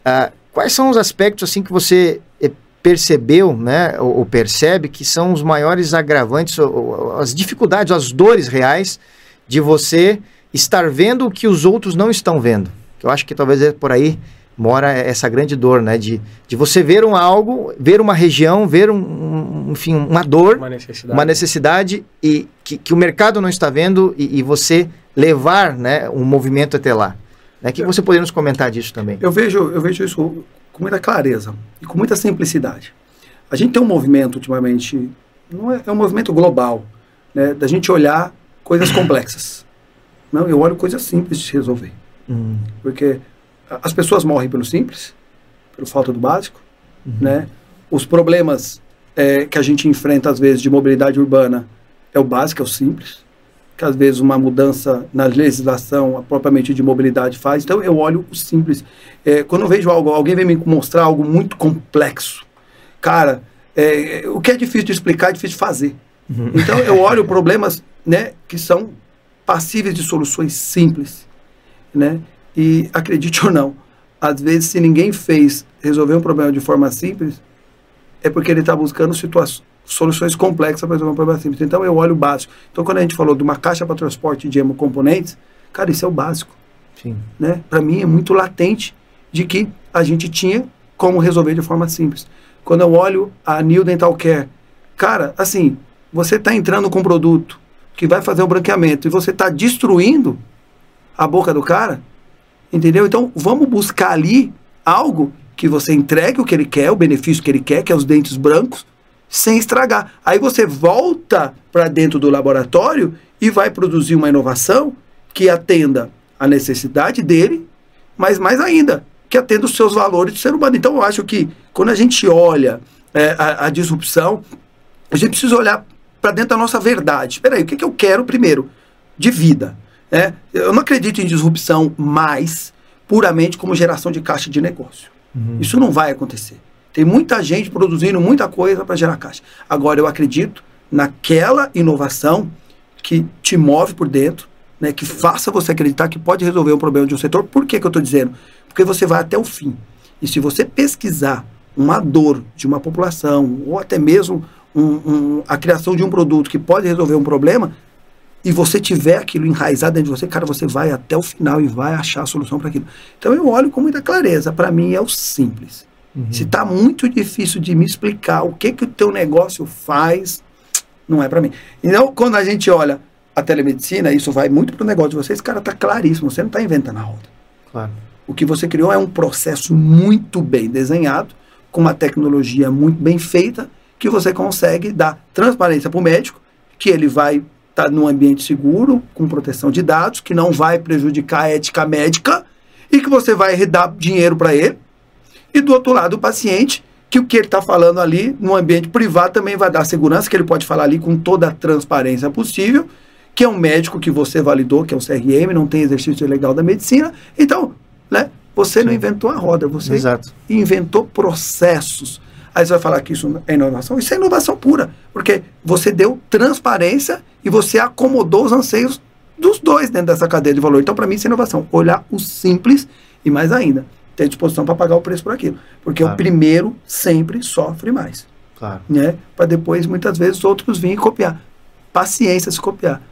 Speaker 1: uh, quais são os aspectos assim que você eh, percebeu, né, ou, ou, percebe que são os maiores agravantes, ou, ou, as dificuldades, as dores reais de você estar vendo o que os outros não estão vendo? Eu acho que talvez é por aí mora essa grande dor, né? De, de você ver um algo, ver uma região, ver um, um enfim, uma dor,
Speaker 2: uma necessidade,
Speaker 1: uma necessidade e que, que o mercado não está vendo e, e, você levar, né, um movimento até lá. Né? que você poderia nos comentar disso também?
Speaker 3: Eu vejo, eu vejo isso com muita clareza e com muita simplicidade. A gente tem um movimento ultimamente, não é, é um movimento global, né, da gente olhar coisas complexas. Não, eu olho coisas simples de resolver. Hum. Porque as pessoas morrem pelo simples, pelo falta do básico, uhum. né? Os problemas é, que a gente enfrenta às vezes de mobilidade urbana é o básico, é o simples, que às vezes uma mudança na legislação propriamente de mobilidade faz. Então eu olho o simples. É, quando eu vejo algo, alguém vem me mostrar algo muito complexo, cara, é, o que é difícil de explicar é difícil de fazer. Uhum. Então eu olho problemas, né, que são passíveis de soluções simples, né? E acredite ou não, às vezes se ninguém fez resolver um problema de forma simples, é porque ele está buscando soluções complexas para resolver um problema simples. Então eu olho o básico. Então quando a gente falou de uma caixa para transporte de hemocomponentes, cara, isso é o básico. Sim. Né? Para mim é muito latente de que a gente tinha como resolver de forma simples. Quando eu olho a New Dental Care, cara, assim, você está entrando com um produto que vai fazer o branqueamento e você está destruindo a boca do cara, Entendeu? Então, vamos buscar ali algo que você entregue o que ele quer, o benefício que ele quer, que é os dentes brancos, sem estragar. Aí você volta para dentro do laboratório e vai produzir uma inovação que atenda a necessidade dele, mas mais ainda, que atenda os seus valores de ser humano. Então, eu acho que quando a gente olha é, a, a, disrupção, a gente precisa olhar para dentro da nossa verdade. Espera aí, o que, que eu quero primeiro? De vida. É, eu não acredito em disrupção mais puramente como geração de caixa de negócio. Uhum. Isso não vai acontecer. Tem muita gente produzindo muita coisa para gerar caixa. Agora, eu acredito naquela inovação que te move por dentro, né, que faça você acreditar que pode resolver um problema de um setor. Por que, que eu estou dizendo? Porque você vai até o fim. E se você pesquisar uma dor de uma população, ou até mesmo um, um, a criação de um produto que pode resolver um problema, e você tiver aquilo enraizado dentro de você, cara, você vai até o final e vai achar a solução para aquilo. Então eu olho com muita clareza. Para mim é o simples. Uhum. Se está muito difícil de me explicar o que que o teu negócio faz, não é para mim. Então, quando a gente olha a telemedicina, isso vai muito para o negócio de vocês, cara, tá claríssimo, você não está inventando a roda. Claro. O que você criou é um processo muito bem desenhado, com uma tecnologia muito bem feita, que você consegue dar transparência para o médico, que ele vai está num ambiente seguro, com proteção de dados, que não vai prejudicar a ética médica e que você vai dar dinheiro para ele. E do outro lado, o paciente, que o que ele está falando ali no ambiente privado também vai dar segurança, que ele pode falar ali com toda a transparência possível, que é um médico que você validou, que é um CRM, não tem exercício legal da medicina. Então, né, você Sim. não inventou a roda, você Exato. inventou processos. Aí você vai falar que isso é inovação? Isso é inovação pura, porque você deu transparência e você acomodou os anseios dos dois dentro dessa cadeia de valor. Então, para mim, isso é inovação. Olhar o simples e mais ainda, ter disposição para pagar o preço por aquilo. Porque claro. o primeiro sempre sofre mais. Claro. Né? Para depois, muitas vezes, outros virem copiar. Paciência se copiar.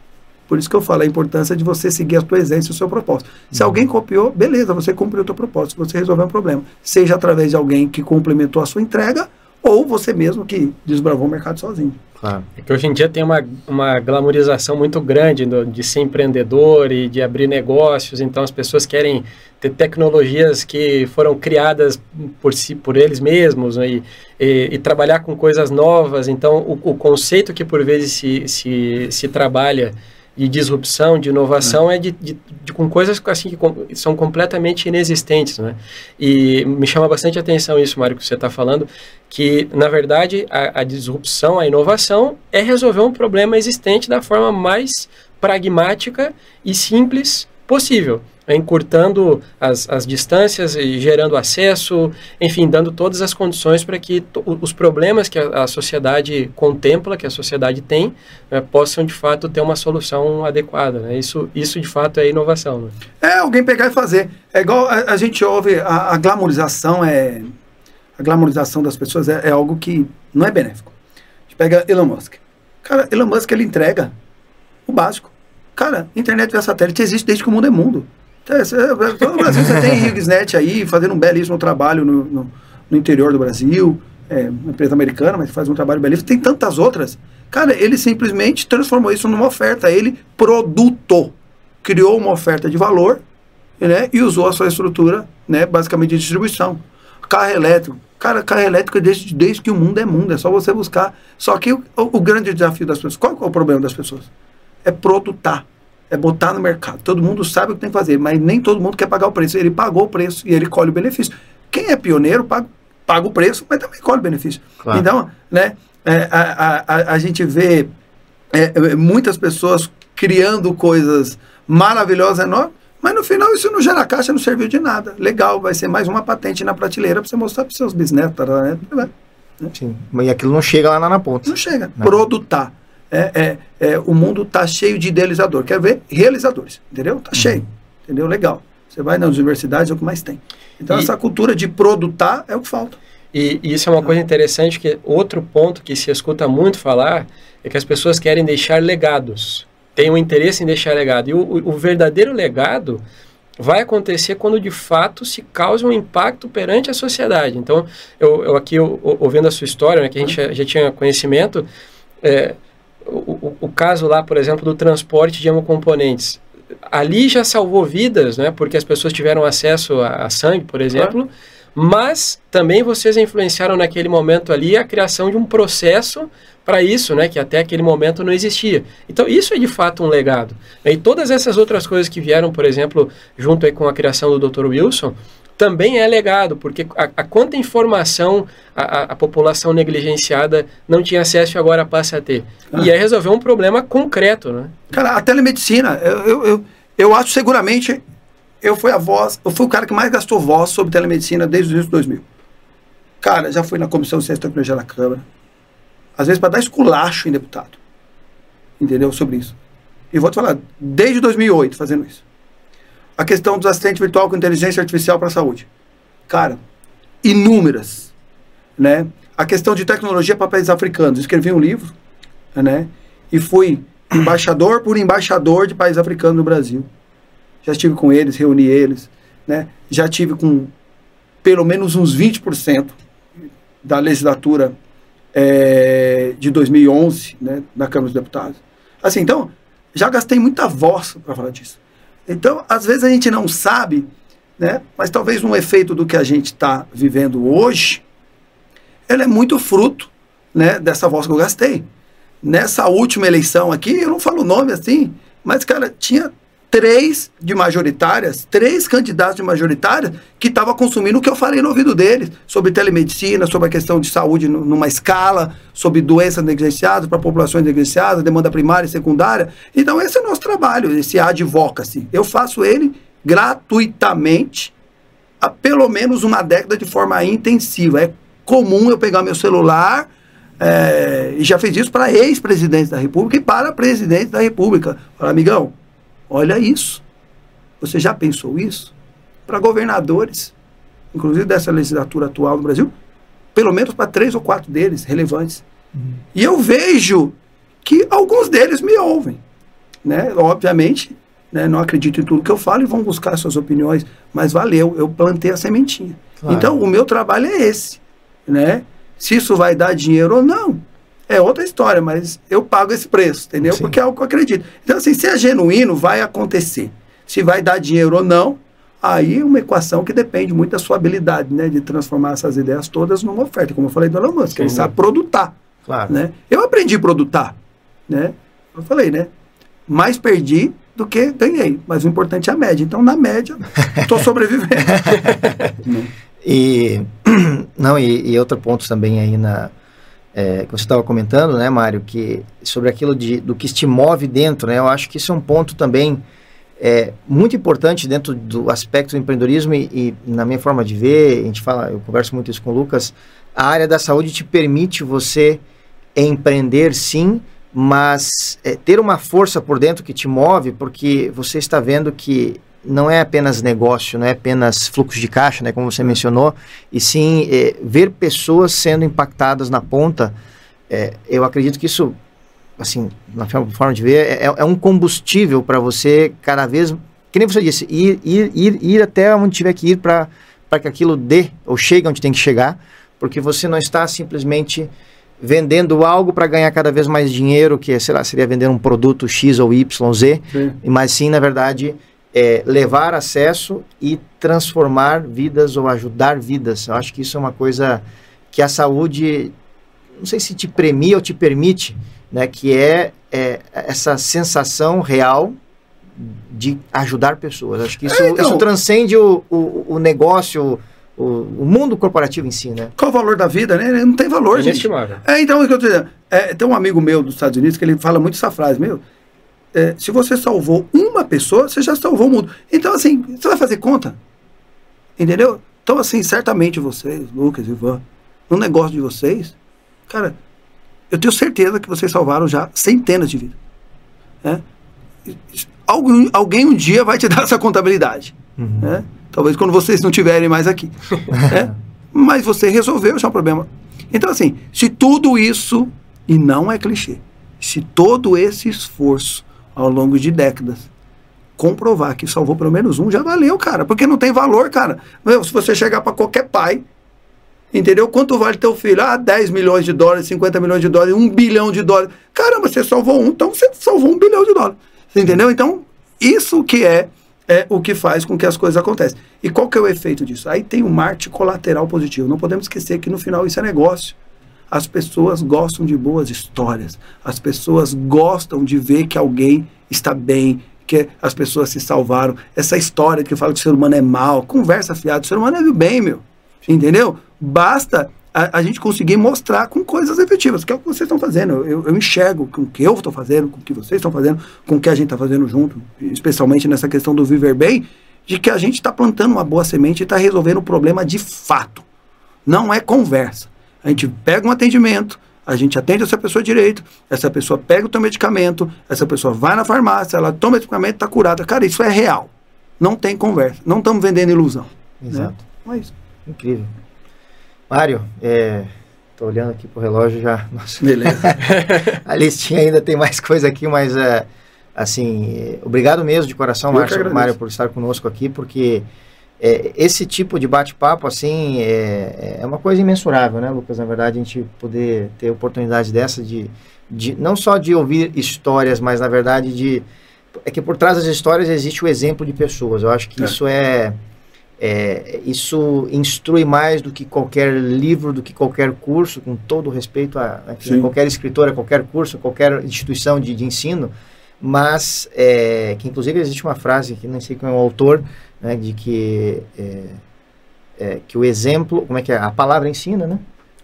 Speaker 3: Por isso que eu falo a importância de você seguir a tua essência e o seu propósito. Se uhum. alguém copiou, beleza, você cumpriu o teu propósito, você resolveu um problema. Seja através de alguém que complementou a sua entrega ou você mesmo que desbravou o mercado sozinho.
Speaker 2: Claro. É que hoje em dia tem uma, uma glamorização muito grande do, de ser empreendedor e de abrir negócios, então as pessoas querem ter tecnologias que foram criadas por si, por eles mesmos né, e, e, e, trabalhar com coisas novas. Então, o, o, conceito que por vezes se, se, se trabalha de disrupção, de inovação, é, é de, de, de, com coisas assim que com, são completamente inexistentes, né? E me chama bastante atenção isso, Mário, que você está falando, que na verdade a, a, disrupção, a inovação é resolver um problema existente da forma mais pragmática e simples possível encurtando as, as distâncias e gerando acesso, enfim, dando todas as condições para que os problemas que a, a, sociedade contempla, que a sociedade tem, né, possam de fato ter uma solução adequada. Né? Isso, isso de fato é inovação. Né?
Speaker 3: É alguém pegar e fazer. É igual a, a gente ouve a, a, glamorização é a glamorização das pessoas é, é algo que não é benéfico. A gente pega Elon Musk. Cara, Elon Musk ele entrega o básico. Cara, internet via satélite existe desde que o mundo é mundo. É, no Brasil você tem HughesNet aí fazendo um belíssimo trabalho no, no, no interior do Brasil, é, uma empresa americana, mas faz um trabalho belíssimo. Tem tantas outras. Cara, ele simplesmente transformou isso numa oferta. Ele produtou, criou uma oferta de valor né, e usou a sua estrutura, né, basicamente de distribuição. Carro elétrico. Cara, carro elétrico é desde, desde que o mundo é mundo, é só você buscar. Só que o, o grande desafio das pessoas, qual é o problema das pessoas? É produtar é botar no mercado. Todo mundo sabe o que tem que fazer, mas nem todo mundo quer pagar o preço. Ele pagou o preço e ele colhe o benefício. Quem é pioneiro paga, paga o preço, mas também colhe o benefício. Claro. Então, né, é, a, a, a, gente vê é, é, muitas pessoas criando coisas maravilhosas, enormes, mas no final isso não gera caixa, não serviu de nada. Legal, vai ser mais uma patente na prateleira para você mostrar para seus bisnetos. Né?
Speaker 1: Sim, mas aquilo não chega lá na ponta.
Speaker 3: Não chega. Não. Produtar é, é, é, o mundo está cheio de idealizador. Quer ver? Realizadores, entendeu? Está uhum. cheio, entendeu? Legal. Você vai nas universidades, é o que mais tem. Então, e, essa cultura de produtar é o que falta.
Speaker 2: E, e isso é uma coisa interessante, que outro ponto que se escuta muito falar é que as pessoas querem deixar legados. Tem um interesse em deixar legado. E o, o, o verdadeiro legado vai acontecer quando de fato se causa um impacto perante a sociedade. Então, eu, eu aqui eu, ouvindo a sua história, né, que a gente já, já tinha conhecimento, é, o, o, caso lá, por exemplo, do transporte de hemocomponentes. Ali já salvou vidas, né? Porque as pessoas tiveram acesso a, a sangue, por exemplo. Mas também vocês influenciaram naquele momento ali a criação de um processo para isso, né, que até aquele momento não existia. Então isso é de fato um legado. E todas essas outras coisas que vieram, por exemplo, junto aí com a criação do Dr. Wilson, também é legado, porque a, a quanta informação a, a, população negligenciada não tinha acesso e agora passa a ter. Ah. E aí resolver um problema concreto, né?
Speaker 3: Cara, a telemedicina, eu, eu, eu, eu, acho seguramente, eu fui a voz, eu fui o cara que mais gastou voz sobre telemedicina desde os anos 2000. Cara, já fui na Comissão de Ciência e Tecnologia da Câmara, às vezes para dar esculacho em deputado, entendeu, sobre isso. E vou te falar, desde 2008 fazendo isso a questão dos assistentes virtual com inteligência artificial para a saúde. Cara, inúmeras, né? A questão de tecnologia para países africanos. Escrevi um livro, né? E fui embaixador por embaixador de países africanos no Brasil. Já estive com eles, reuni eles, né? Já tive com pelo menos uns 20% da legislatura é, de 2011, né, na Câmara dos Deputados. Assim, então, já gastei muita voz para falar disso. Então, às vezes a gente não sabe, né? mas talvez um efeito do que a gente está vivendo hoje, ela é muito fruto né, dessa voz que eu gastei. Nessa última eleição aqui, eu não falo o nome assim, mas, cara, tinha três de majoritárias, três candidatos de majoritárias que estavam consumindo o que eu falei no ouvido deles, sobre telemedicina, sobre a questão de saúde numa escala, sobre doenças negligenciadas para populações negligenciadas, demanda primária e secundária. Então esse é o nosso trabalho, esse advocacy. Eu faço ele gratuitamente há pelo menos uma década de forma intensiva. É comum eu pegar meu celular é, e já fiz isso para ex-presidentes da República e para presidente da República. Falar, amigão, Olha isso. Você já pensou isso? Para governadores, inclusive dessa legislatura atual no Brasil, pelo menos para três ou quatro deles relevantes. Uhum. E eu vejo que alguns deles me ouvem. né? Obviamente, né, não acredito em tudo que eu falo e vão buscar suas opiniões, mas valeu, eu plantei a sementinha. Claro. Então, o meu trabalho é esse, né? Se isso vai dar dinheiro ou não, é outra história, mas eu pago esse preço, entendeu? Sim. Porque é algo que eu acredito. Então, assim, se é genuíno, vai acontecer. Se vai dar dinheiro ou não, aí é uma equação que depende muito da sua habilidade, né? De transformar essas ideias todas numa oferta. Como eu falei do Elon Musk, ele sabe produtar. Claro. Né? Eu aprendi a produtar, né? Eu falei, né? Mais perdi do que ganhei. Mas o importante é a média. Então, na média, estou sobrevivendo.
Speaker 1: e, não, e, e outro ponto também aí na, é, que você estava comentando, né, Mário, que sobre aquilo de, do que te move dentro, né, eu acho que isso é um ponto também é, muito importante dentro do aspecto do empreendedorismo e, e, na minha forma de ver, a gente fala, eu converso muito isso com o Lucas, a área da saúde te permite você empreender sim, mas é, ter uma força por dentro que te move, porque você está vendo que não é apenas negócio, não é apenas fluxo de caixa, né, como você mencionou, e sim é, ver pessoas sendo impactadas na ponta. É, eu acredito que isso, assim, na forma de ver, é, é um combustível para você cada vez, que nem você disse, ir, ir, ir, ir até onde tiver que ir para que aquilo dê ou chegue onde tem que chegar, porque você não está simplesmente vendendo algo para ganhar cada vez mais dinheiro, que sei lá, seria vender um produto X ou Y, Z, sim. mas sim, na verdade, é, levar acesso e transformar vidas ou ajudar vidas. Eu acho que isso é uma coisa que a saúde, não sei se te premia ou te permite, né, que é, é essa sensação real de ajudar pessoas. Acho que isso, é, então, isso transcende o, o, o negócio, o, o, mundo corporativo em si, né?
Speaker 3: Qual o valor da vida, né? Não tem valor, é gente. É, então, é o que eu tô dizendo. É, tem um amigo meu dos Estados Unidos que ele fala muito essa frase, meu, é, se você salvou uma pessoa, você já salvou o mundo. Então, assim, você vai fazer conta? Entendeu? Então, assim, certamente vocês, Lucas, Ivan, no negócio de vocês, cara, eu tenho certeza que vocês salvaram já centenas de vidas. Né? Alguém, alguém um dia vai te dar essa contabilidade. Uhum. Né? Talvez quando vocês não tiverem mais aqui. né? Mas você resolveu já o problema. Então, assim, se tudo isso, e não é clichê, se todo esse esforço ao longo de décadas. Comprovar que salvou pelo menos um já valeu, cara. Porque não tem valor, cara. Meu, se você chegar para qualquer pai, entendeu? Quanto vale teu filho? Ah, 10 milhões de dólares, 50 milhões de dólares, 1 bilhão de dólares. Caramba, você salvou um, então você salvou um bilhão de dólares. Entendeu? Então, isso que é, é o que faz com que as coisas aconteçam. E qual que é o efeito disso? Aí tem um marketing colateral positivo. Não podemos esquecer que no final isso é negócio. As pessoas gostam de boas histórias. As pessoas gostam de ver que alguém está bem, que as pessoas se salvaram. Essa história que fala que o ser humano é mal, conversa fiada, o ser humano é bem, meu. Entendeu? Basta a, a, gente conseguir mostrar com coisas efetivas, que é o que vocês estão fazendo. Eu, eu enxergo com o que eu estou fazendo, com o que vocês estão fazendo, com o que a gente está fazendo junto, especialmente nessa questão do viver bem, de que a gente está plantando uma boa semente e está resolvendo o problema de fato. Não é conversa. A gente pega um atendimento, a gente atende essa pessoa direito, essa pessoa pega o teu medicamento, essa pessoa vai na farmácia, ela toma o medicamento, está curada. Cara, isso é real. Não tem conversa. Não estamos vendendo ilusão.
Speaker 1: Né? Exato. Né? É isso. Incrível. Mário, é, tô olhando aqui pro relógio já. Nossa.
Speaker 3: Beleza.
Speaker 1: a listinha ainda tem mais coisa aqui, mas é, assim, obrigado mesmo de coração, Márcio, Mário, por estar conosco aqui, porque é, esse tipo de bate-papo, assim, é, é uma coisa imensurável, né, Lucas? Na verdade, a gente poder ter oportunidade dessa de, de não só de ouvir histórias, mas, na verdade, de... É que por trás das histórias existe o exemplo de pessoas. Eu acho que é. isso é, é, Isso instrui mais do que qualquer livro, do que qualquer curso, com todo respeito a, a qualquer escritor, a qualquer curso, qualquer instituição de, de ensino, mas é, que, inclusive, existe uma frase que não sei quem é o autor né, de que, é, é, que o exemplo, como é que é? A palavra ensina, né?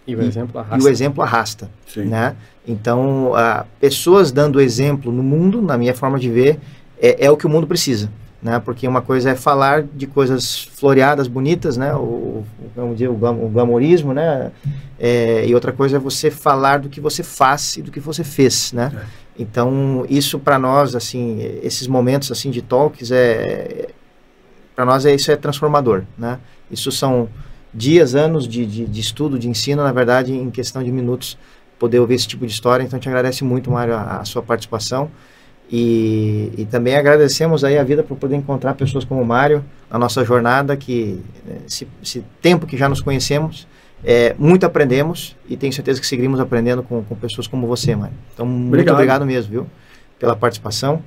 Speaker 2: E o
Speaker 1: e,
Speaker 2: exemplo arrasta.
Speaker 1: E o exemplo arrasta, Sim. né? Então, a, pessoas dando exemplo no mundo, na minha forma de ver, é, é o que o mundo precisa, né? Porque uma coisa é falar de coisas floreadas, bonitas, né? O, vamos dizer, o, o glamorismo, né? É, e outra coisa é você falar do que você faz e do que você fez, né? É. Então, isso para nós, assim, esses momentos assim de talks é, para nós é, isso é transformador, né? Isso são dias, anos de, de, de, estudo, de ensino, na verdade, em questão de minutos, poder ouvir esse tipo de história. Então, te agradece muito, Mário, a, a sua participação. E, e, também agradecemos aí a vida por poder encontrar pessoas como o Mário na nossa jornada, que eh, esse, esse tempo que já nos conhecemos, é, muito aprendemos e tenho certeza que seguiremos aprendendo com, com pessoas como você, Mário. Então, obrigado. muito obrigado mesmo, viu, pela participação.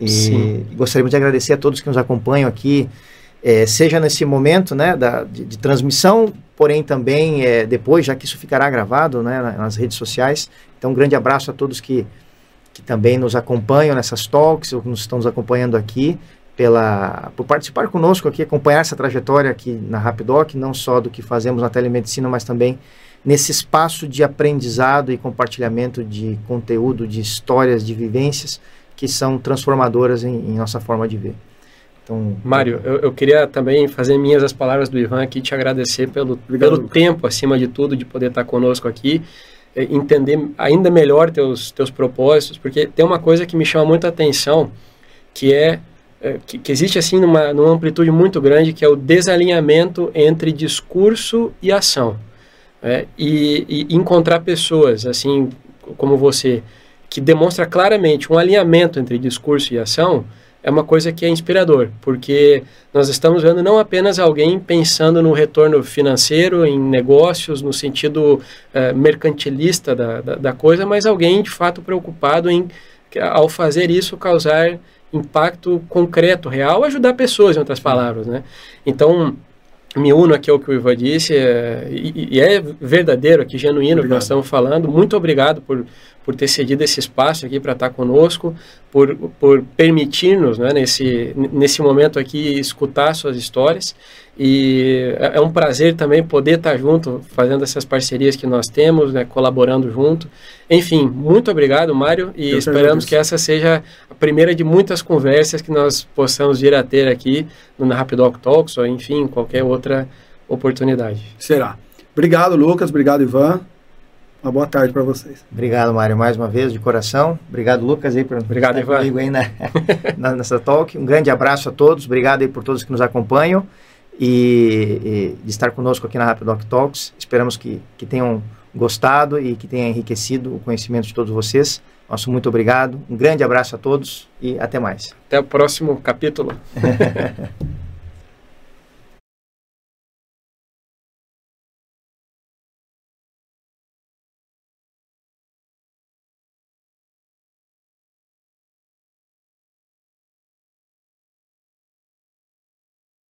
Speaker 1: E Sim. gostaríamos de agradecer a todos que nos acompanham aqui, é, seja nesse momento né, da, de, de transmissão, porém também é, depois, já que isso ficará gravado né, nas redes sociais. Então, um grande abraço a todos que, que também nos acompanham nessas talks, ou que nos estão nos acompanhando aqui, pela, por participar conosco aqui, acompanhar essa trajetória aqui na Rapidoc, não só do que fazemos na telemedicina, mas também nesse espaço de aprendizado e compartilhamento de conteúdo, de histórias, de vivências que são transformadoras em, em nossa forma de ver.
Speaker 2: Então, Mário, eu, eu, queria também fazer minhas as palavras do Ivan aqui, te agradecer pelo, pelo tempo, acima de tudo, de poder estar conosco aqui, eh, entender ainda melhor teus, teus propósitos, porque tem uma coisa que me chama muita atenção, que é, é que, que, existe assim numa, numa amplitude muito grande, que é o desalinhamento entre discurso e ação. É, e, e encontrar pessoas, assim como você, que demonstra claramente um alinhamento entre discurso e ação, é uma coisa que é inspirador, porque nós estamos vendo não apenas alguém pensando no retorno financeiro, em negócios, no sentido uh, mercantilista da, da, da, coisa, mas alguém de fato preocupado em, ao fazer isso, causar impacto concreto, real, ajudar pessoas, em outras palavras, né? Então, me uno aqui ao que o Ivan disse, é, e, e, é verdadeiro aqui, genuíno, que nós estamos falando. Muito obrigado por, por ter cedido esse espaço aqui para estar conosco, por, por permitir-nos, né, nesse, nesse momento aqui, escutar suas histórias. E é, é um prazer também poder estar junto, fazendo essas parcerias que nós temos, né, colaborando junto. Enfim, muito obrigado, Mário, e Eu esperamos que essa seja a primeira de muitas conversas que nós possamos vir a ter aqui no Rapidoc Talks, ou enfim, qualquer outra oportunidade.
Speaker 3: Será. Obrigado, Lucas. Obrigado, Ivan. Uma boa tarde para vocês.
Speaker 1: Obrigado, Mário, mais uma vez, de coração. Obrigado, Lucas, aí, por
Speaker 2: Obrigado, estar
Speaker 1: comigo aí na, nessa talk. Um grande abraço a todos. Obrigado aí por todos que nos acompanham e, e de estar conosco aqui na Rapidoc Talks. Esperamos que, que tenham gostado e que tenha enriquecido o conhecimento de todos vocês. Nosso muito obrigado. Um grande abraço a todos e até mais.
Speaker 2: Até o próximo capítulo.